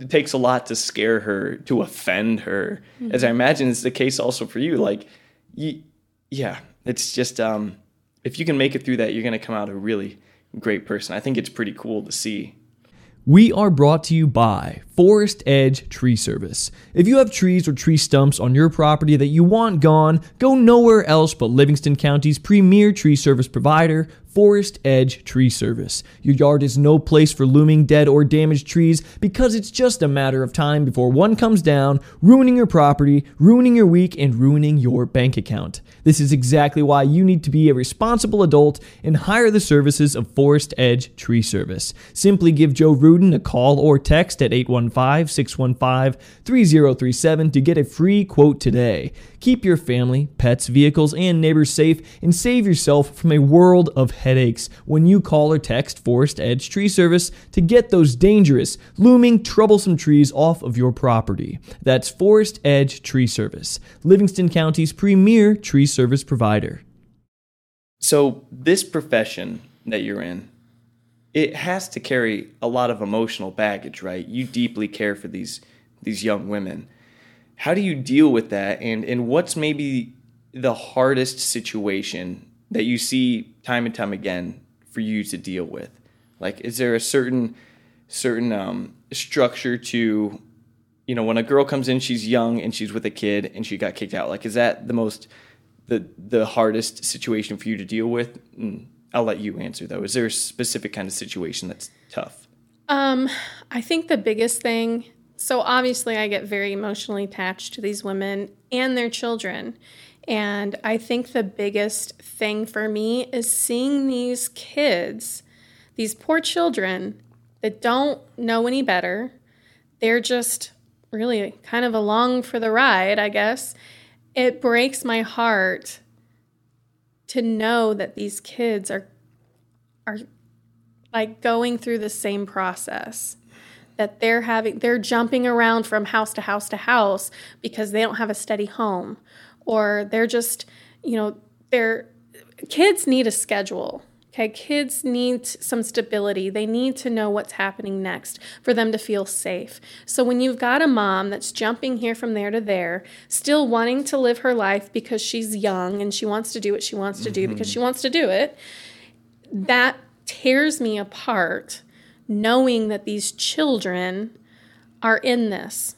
it takes a lot to scare her to offend her mm-hmm. as i imagine it's the case also for you like you, yeah it's just um if you can make it through that, you're going to come out a really great person. I think it's pretty cool to see. We are brought to you by Forrest Edge Tree Service. If you have trees or tree stumps on your property that you want gone, go nowhere else but Livingston County's premier tree service provider, Forrest Edge Tree Service. Your yard is no place for looming dead or damaged trees because it's just a matter of time before one comes down, ruining your property, ruining your week, and ruining your bank account. This is exactly why you need to be a responsible adult and hire the services of Forrest Edge Tree Service. Simply give Joe Rudin a call or text at 815 615 3037 to get a free quote today. Keep your family, pets, vehicles, and neighbors safe and save yourself from a world of headaches when you call or text Forrest Edge Tree Service to get those dangerous, looming, troublesome trees off of your property. That's Forrest Edge Tree Service, Livingston County's premier tree service provider. So, this profession that you're in, it has to carry a lot of emotional baggage, right? You deeply care for these these young women. How do you deal with that and and what's maybe the hardest situation that you see time and time again for you to deal with? Like is there a certain certain um, structure to you know when a girl comes in she's young and she's with a kid and she got kicked out like is that the most the the hardest situation for you to deal with mm. I'll let you answer though. Is there a specific kind of situation that's tough? Um, I think the biggest thing. So obviously, I get very emotionally attached to these women and their children. And I think the biggest thing for me is seeing these kids, these poor children that don't know any better. They're just really kind of along for the ride, I guess. It breaks my heart to know that these kids are are like going through the same process. That they're having they're jumping around from house to house to house because they don't have a steady home. Or they're just you know their kids need a schedule okay kids need some stability. They need to know what's happening next for them to feel safe. So when you've got a mom that's jumping here from there to there still wanting to live her life because she's young and she wants to do what she wants to do mm-hmm. because she wants to do it that tears me apart knowing that these children are in this,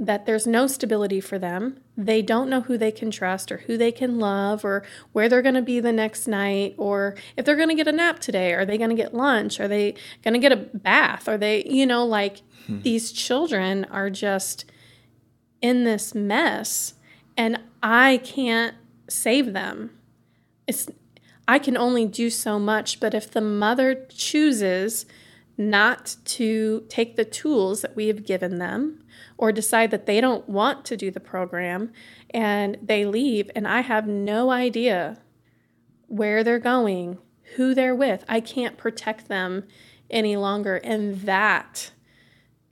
that there's no stability for them. They don't know who they can trust or who they can love or where they're going to be the next night or if they're going to get a nap today. Are they going to get lunch? Are they going to get a bath? Are they, you know, like hmm. these children are just in this mess and I can't save them. It's I can only do so much, but if the mother chooses not to take the tools that we have given them or decide that they don't want to do the program and they leave, and I have no idea where they're going, who they're with, I can't protect them any longer. And that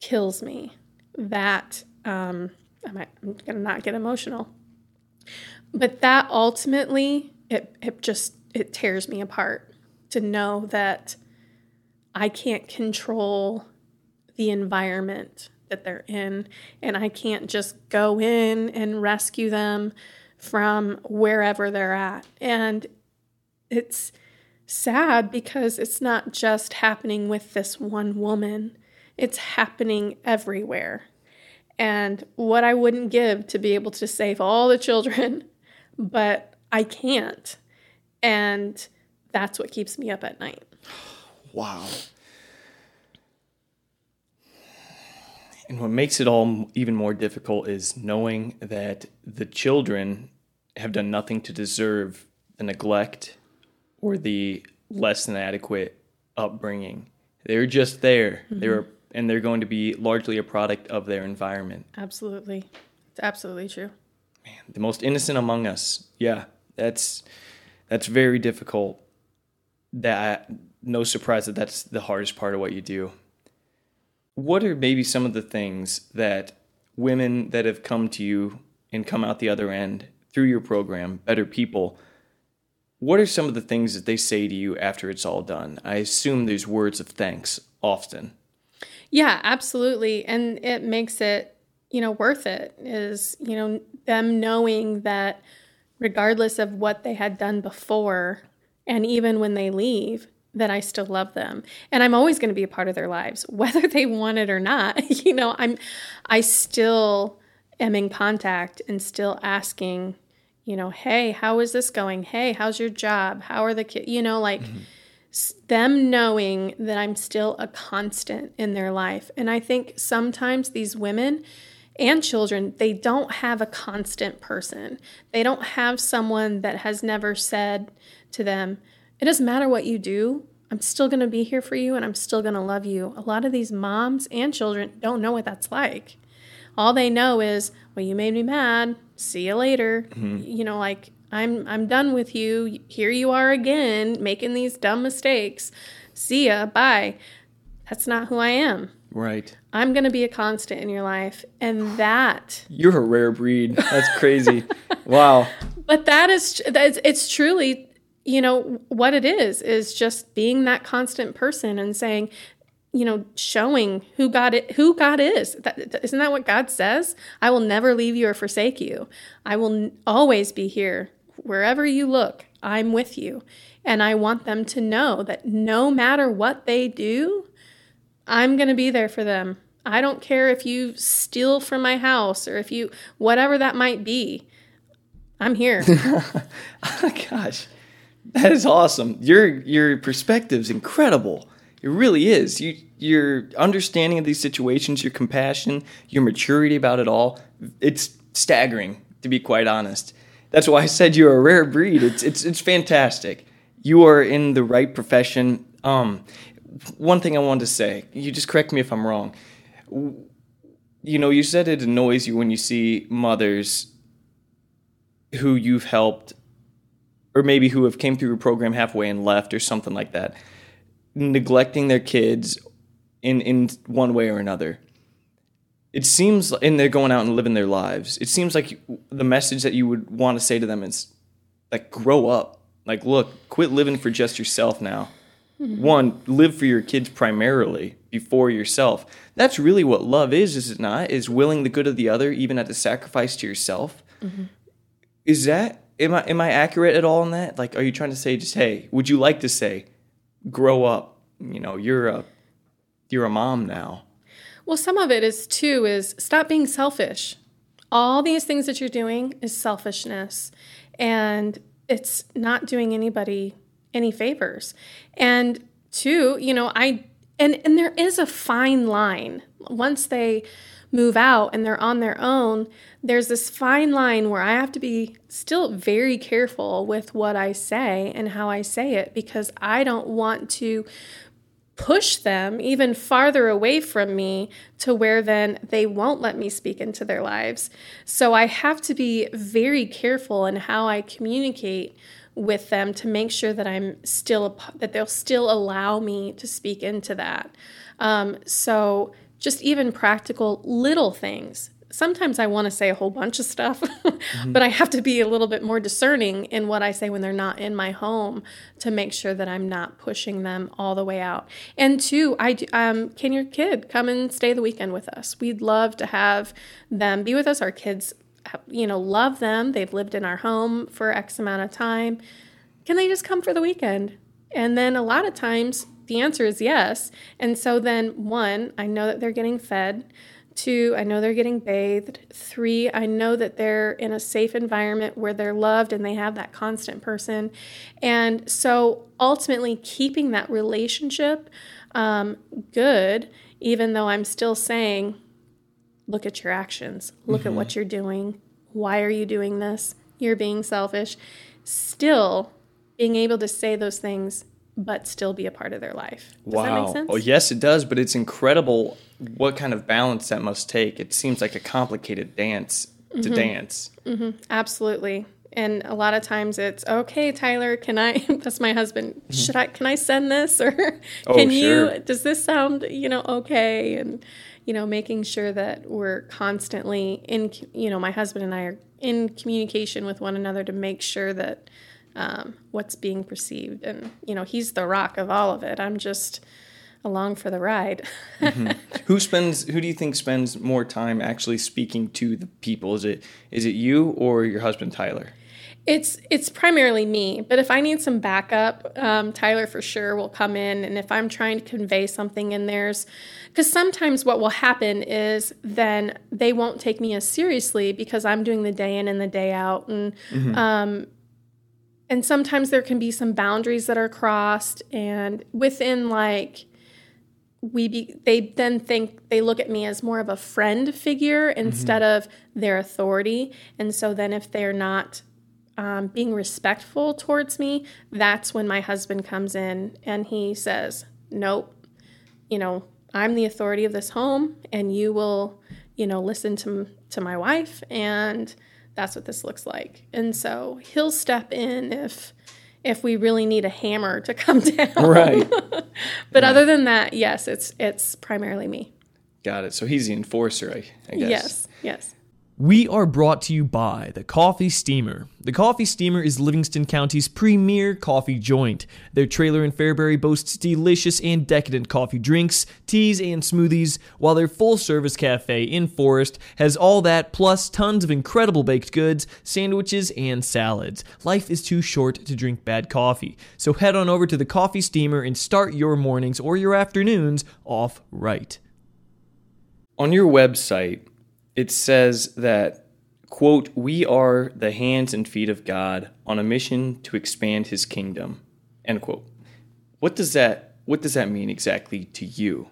kills me. That, um, I might, I'm going to not get emotional. But that ultimately, it, it just it tears me apart to know that I can't control the environment that they're in and I can't just go in and rescue them from wherever they're at. And it's sad because it's not just happening with this one woman, it's happening everywhere. And what I wouldn't give to be able to save all the children, but I can't. And that's what keeps me up at night. Wow. And what makes it all even more difficult is knowing that the children have done nothing to deserve the neglect or the less than adequate upbringing. They're just there. Mm-hmm. They're and they're going to be largely a product of their environment. Absolutely. It's absolutely true. Man, the most innocent among us. Yeah, that's that's very difficult. That no surprise that that's the hardest part of what you do. What are maybe some of the things that women that have come to you and come out the other end through your program, Better People, what are some of the things that they say to you after it's all done? I assume there's words of thanks often. Yeah, absolutely. And it makes it, you know, worth it is, you know, them knowing that regardless of what they had done before, and even when they leave, that I still love them. And I'm always going to be a part of their lives, whether they want it or not. you know, I'm I still am in contact and still asking, you know, hey, how is this going? Hey, how's your job? How are the kids? You know, like mm-hmm. them knowing that I'm still a constant in their life. And I think sometimes these women and children, they don't have a constant person. They don't have someone that has never said to them, It doesn't matter what you do, I'm still going to be here for you and I'm still going to love you. A lot of these moms and children don't know what that's like. All they know is, well, you made me mad. See you later. Mm-hmm. You know, like I'm I'm done with you. Here you are again making these dumb mistakes. See ya. Bye. That's not who I am. Right. I'm going to be a constant in your life and that You're a rare breed. That's crazy. wow. But that is it's truly you know what it is is just being that constant person and saying you know showing who god it who god is. Isn't that what god says? I will never leave you or forsake you. I will always be here. Wherever you look i'm with you. And i want them to know that no matter what they do i'm going to be there for them. I don't care if you steal from my house or if you whatever that might be i'm here. Oh, gosh that is awesome. Your your perspective's incredible. It really is. You your understanding of these situations, your compassion, your maturity about it all, it's staggering to be quite honest. That's why I said you're a rare breed. It's it's it's fantastic. You are in the right profession. Um one thing I wanted to say, you just correct me if I'm wrong. You know, you said it annoys you when you see mothers who you've helped or maybe who have came through a program halfway and left or something like that, neglecting their kids in in one way or another. It seems, and they're going out and living their lives. It seems like the message that you would want to say to them is, like, grow up. Like, look, quit living for just yourself now. Mm-hmm. One, live for your kids primarily before yourself. That's really what love is, is it not? Is willing the good of the other, even at the sacrifice to yourself. Mm-hmm. Is that am I am I accurate at all in that? Like, are you trying to say just hey? Would you like to say, grow up? You know, you're a you're a mom now. Well, some of it is too is stop being selfish. All these things that you're doing is selfishness, and it's not doing anybody any favors. And two, you know, I and and there is a fine line once they move out and they're on their own, there's this fine line where I have to be still very careful with what I say and how I say it because I don't want to push them even farther away from me to where then they won't let me speak into their lives. So I have to be very careful in how I communicate with them to make sure that I'm still that they'll still allow me to speak into that. Um, so just even practical little things. Sometimes I want to say a whole bunch of stuff, mm-hmm. but I have to be a little bit more discerning in what I say when they're not in my home to make sure that I'm not pushing them all the way out. And two, I do, um, can your kid come and stay the weekend with us? We'd love to have them be with us. Our kids, you know, love them. They've lived in our home for X amount of time. Can they just come for the weekend? And then a lot of times the answer is yes. And so then, one, I know that they're getting fed. Two, I know they're getting bathed. Three, I know that they're in a safe environment where they're loved and they have that constant person. And so ultimately, keeping that relationship um, good, even though I'm still saying, look at your actions, look mm-hmm. at what you're doing. Why are you doing this? You're being selfish. Still, being able to say those things but still be a part of their life. Does wow. that make sense? Oh, yes, it does, but it's incredible what kind of balance that must take. It seems like a complicated dance to mm-hmm. dance. Mm-hmm. Absolutely. And a lot of times it's okay, Tyler. Can I? That's my husband. Mm-hmm. Should I? Can I send this or oh, can sure. you? Does this sound you know okay? And you know, making sure that we're constantly in. You know, my husband and I are in communication with one another to make sure that um, what's being perceived. And, you know, he's the rock of all of it. I'm just along for the ride. mm-hmm. Who spends who do you think spends more time actually speaking to the people? Is it is it you or your husband Tyler? It's it's primarily me, but if I need some backup, um, Tyler for sure will come in. And if I'm trying to convey something in theirs, because sometimes what will happen is then they won't take me as seriously because I'm doing the day in and the day out, and mm-hmm. um, and sometimes there can be some boundaries that are crossed and within like we be they then think they look at me as more of a friend figure mm-hmm. instead mm-hmm. of their authority and so then if they're not um, being respectful towards me, that's when my husband comes in and he says, Nope, you know, I'm the authority of this home and you will, you know, listen to, to my wife. And that's what this looks like. And so he'll step in if if we really need a hammer to come down. Right. but right. other than that, yes, it's it's primarily me. Got it. So he's the enforcer, I, I guess. Yes. Yes. We are brought to you by the Coffee Steamer. The Coffee Steamer is Livingston County's premier coffee joint. Their trailer in Fairbury boasts delicious and decadent coffee drinks, teas, and smoothies, while their full service cafe in Forrest has all that plus tons of incredible baked goods, sandwiches, and salads. Life is too short to drink bad coffee. So head on over to the Coffee Steamer and start your mornings or your afternoons off right. On your website, it says that quote we are the hands and feet of god on a mission to expand his kingdom end quote what does that what does that mean exactly to you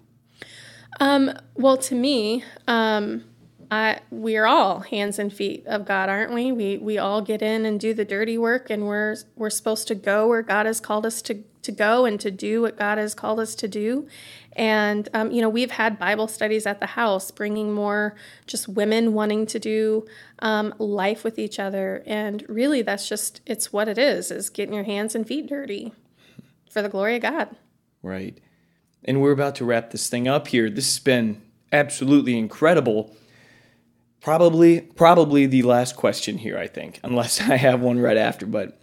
um, well to me um, I, we're all hands and feet of God, aren't we? We we all get in and do the dirty work, and we're we're supposed to go where God has called us to to go and to do what God has called us to do. And, um, you know, we've had Bible studies at the house, bringing more just women wanting to do um, life with each other. And really, that's just, it's what it is, is getting your hands and feet dirty for the glory of God. Right. And we're about to wrap this thing up here. This has been absolutely incredible. Probably, probably the last question here, I think, unless I have one right after. But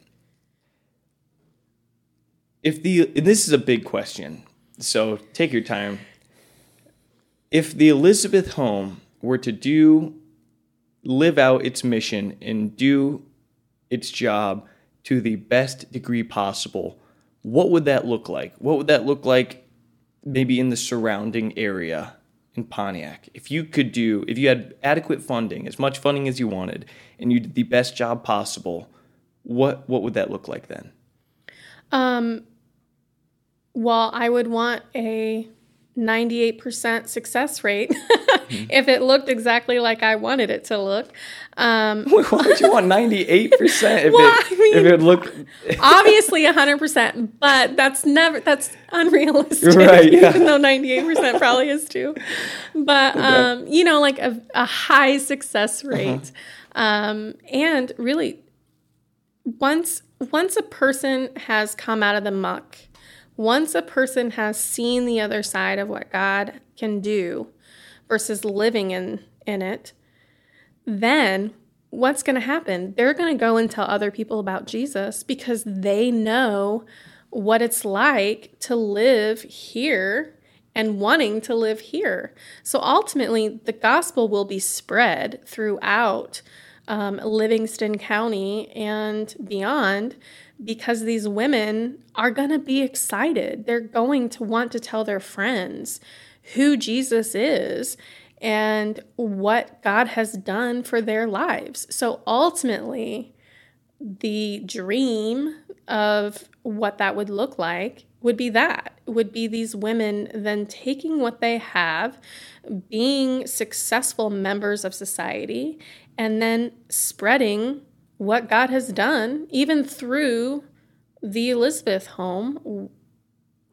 if the, this is a big question, so take your time. If the Elizabeth home were to do, live out its mission and do its job to the best degree possible, what would that look like? What would that look like maybe in the surrounding area in Pontiac? If you could do, if you had adequate funding, as much funding as you wanted, and you did the best job possible, what what would that look like then? Um, well, I would want a 98% success rate mm-hmm. if it looked exactly like I wanted it to look. Um, Why would you want 98% if, well, it, I mean, if it looked. obviously 100%, but that's never, that's unrealistic. Right, yeah. Even though 98% probably is too. But, okay. um, you know, like a, a high success uh-huh. rate. Uh-huh. Um, and really, once once a person has come out of the muck once a person has seen the other side of what God can do versus living in, in it, then what's going to happen? They're going to go and tell other people about Jesus because they know what it's like to live here and wanting to live here. So ultimately, the gospel will be spread throughout um, Livingston County and beyond because these women are going to be excited. They're going to want to tell their friends who Jesus is and what God has done for their lives. So ultimately, the dream of what that would look like would be that would be these women then taking what they have being successful members of society and then spreading what God has done, even through the Elizabeth home,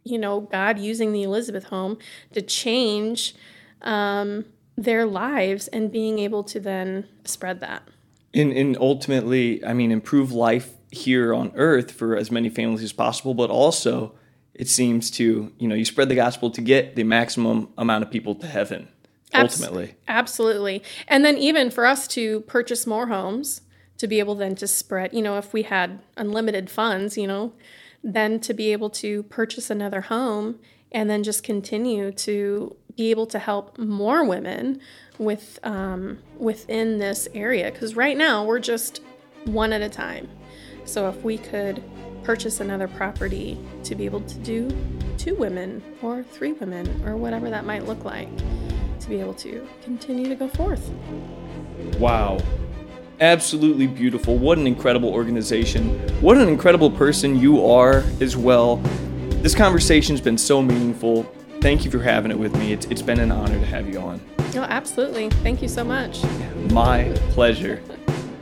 you know, God using the Elizabeth home to change um, their lives and being able to then spread that. And, and ultimately, I mean, improve life here on earth for as many families as possible, but also it seems to, you know, you spread the gospel to get the maximum amount of people to heaven ultimately. Absolutely. And then even for us to purchase more homes, to be able then to spread, you know, if we had unlimited funds, you know, then to be able to purchase another home and then just continue to be able to help more women with um, within this area. Because right now we're just one at a time. So if we could purchase another property to be able to do two women or three women or whatever that might look like to be able to continue to go forth. Wow absolutely beautiful. What an incredible organization. What an incredible person you are as well. This conversation's been so meaningful. Thank you for having it with me. It's, it's been an honor to have you on. Oh, absolutely. Thank you so much. My pleasure.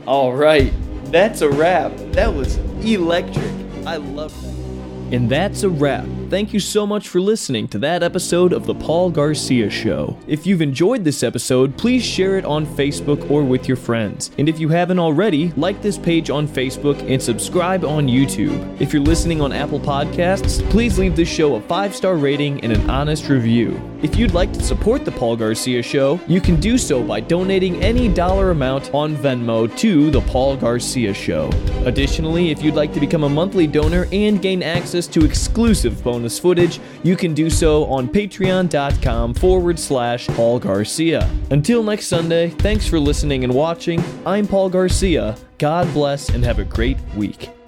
All right. That's a wrap. That was electric. I love that. And that's a wrap. Thank you so much for listening to that episode of The Paul Garcia Show. If you've enjoyed this episode, please share it on Facebook or with your friends. And if you haven't already, like this page on Facebook and subscribe on YouTube. If you're listening on Apple Podcasts, please leave this show a five star rating and an honest review. If you'd like to support The Paul Garcia Show, you can do so by donating any dollar amount on Venmo to The Paul Garcia Show. Additionally, if you'd like to become a monthly donor and gain access to exclusive bonus footage, you can do so on patreon.com forward slash Paul Garcia. Until next Sunday, thanks for listening and watching. I'm Paul Garcia. God bless and have a great week.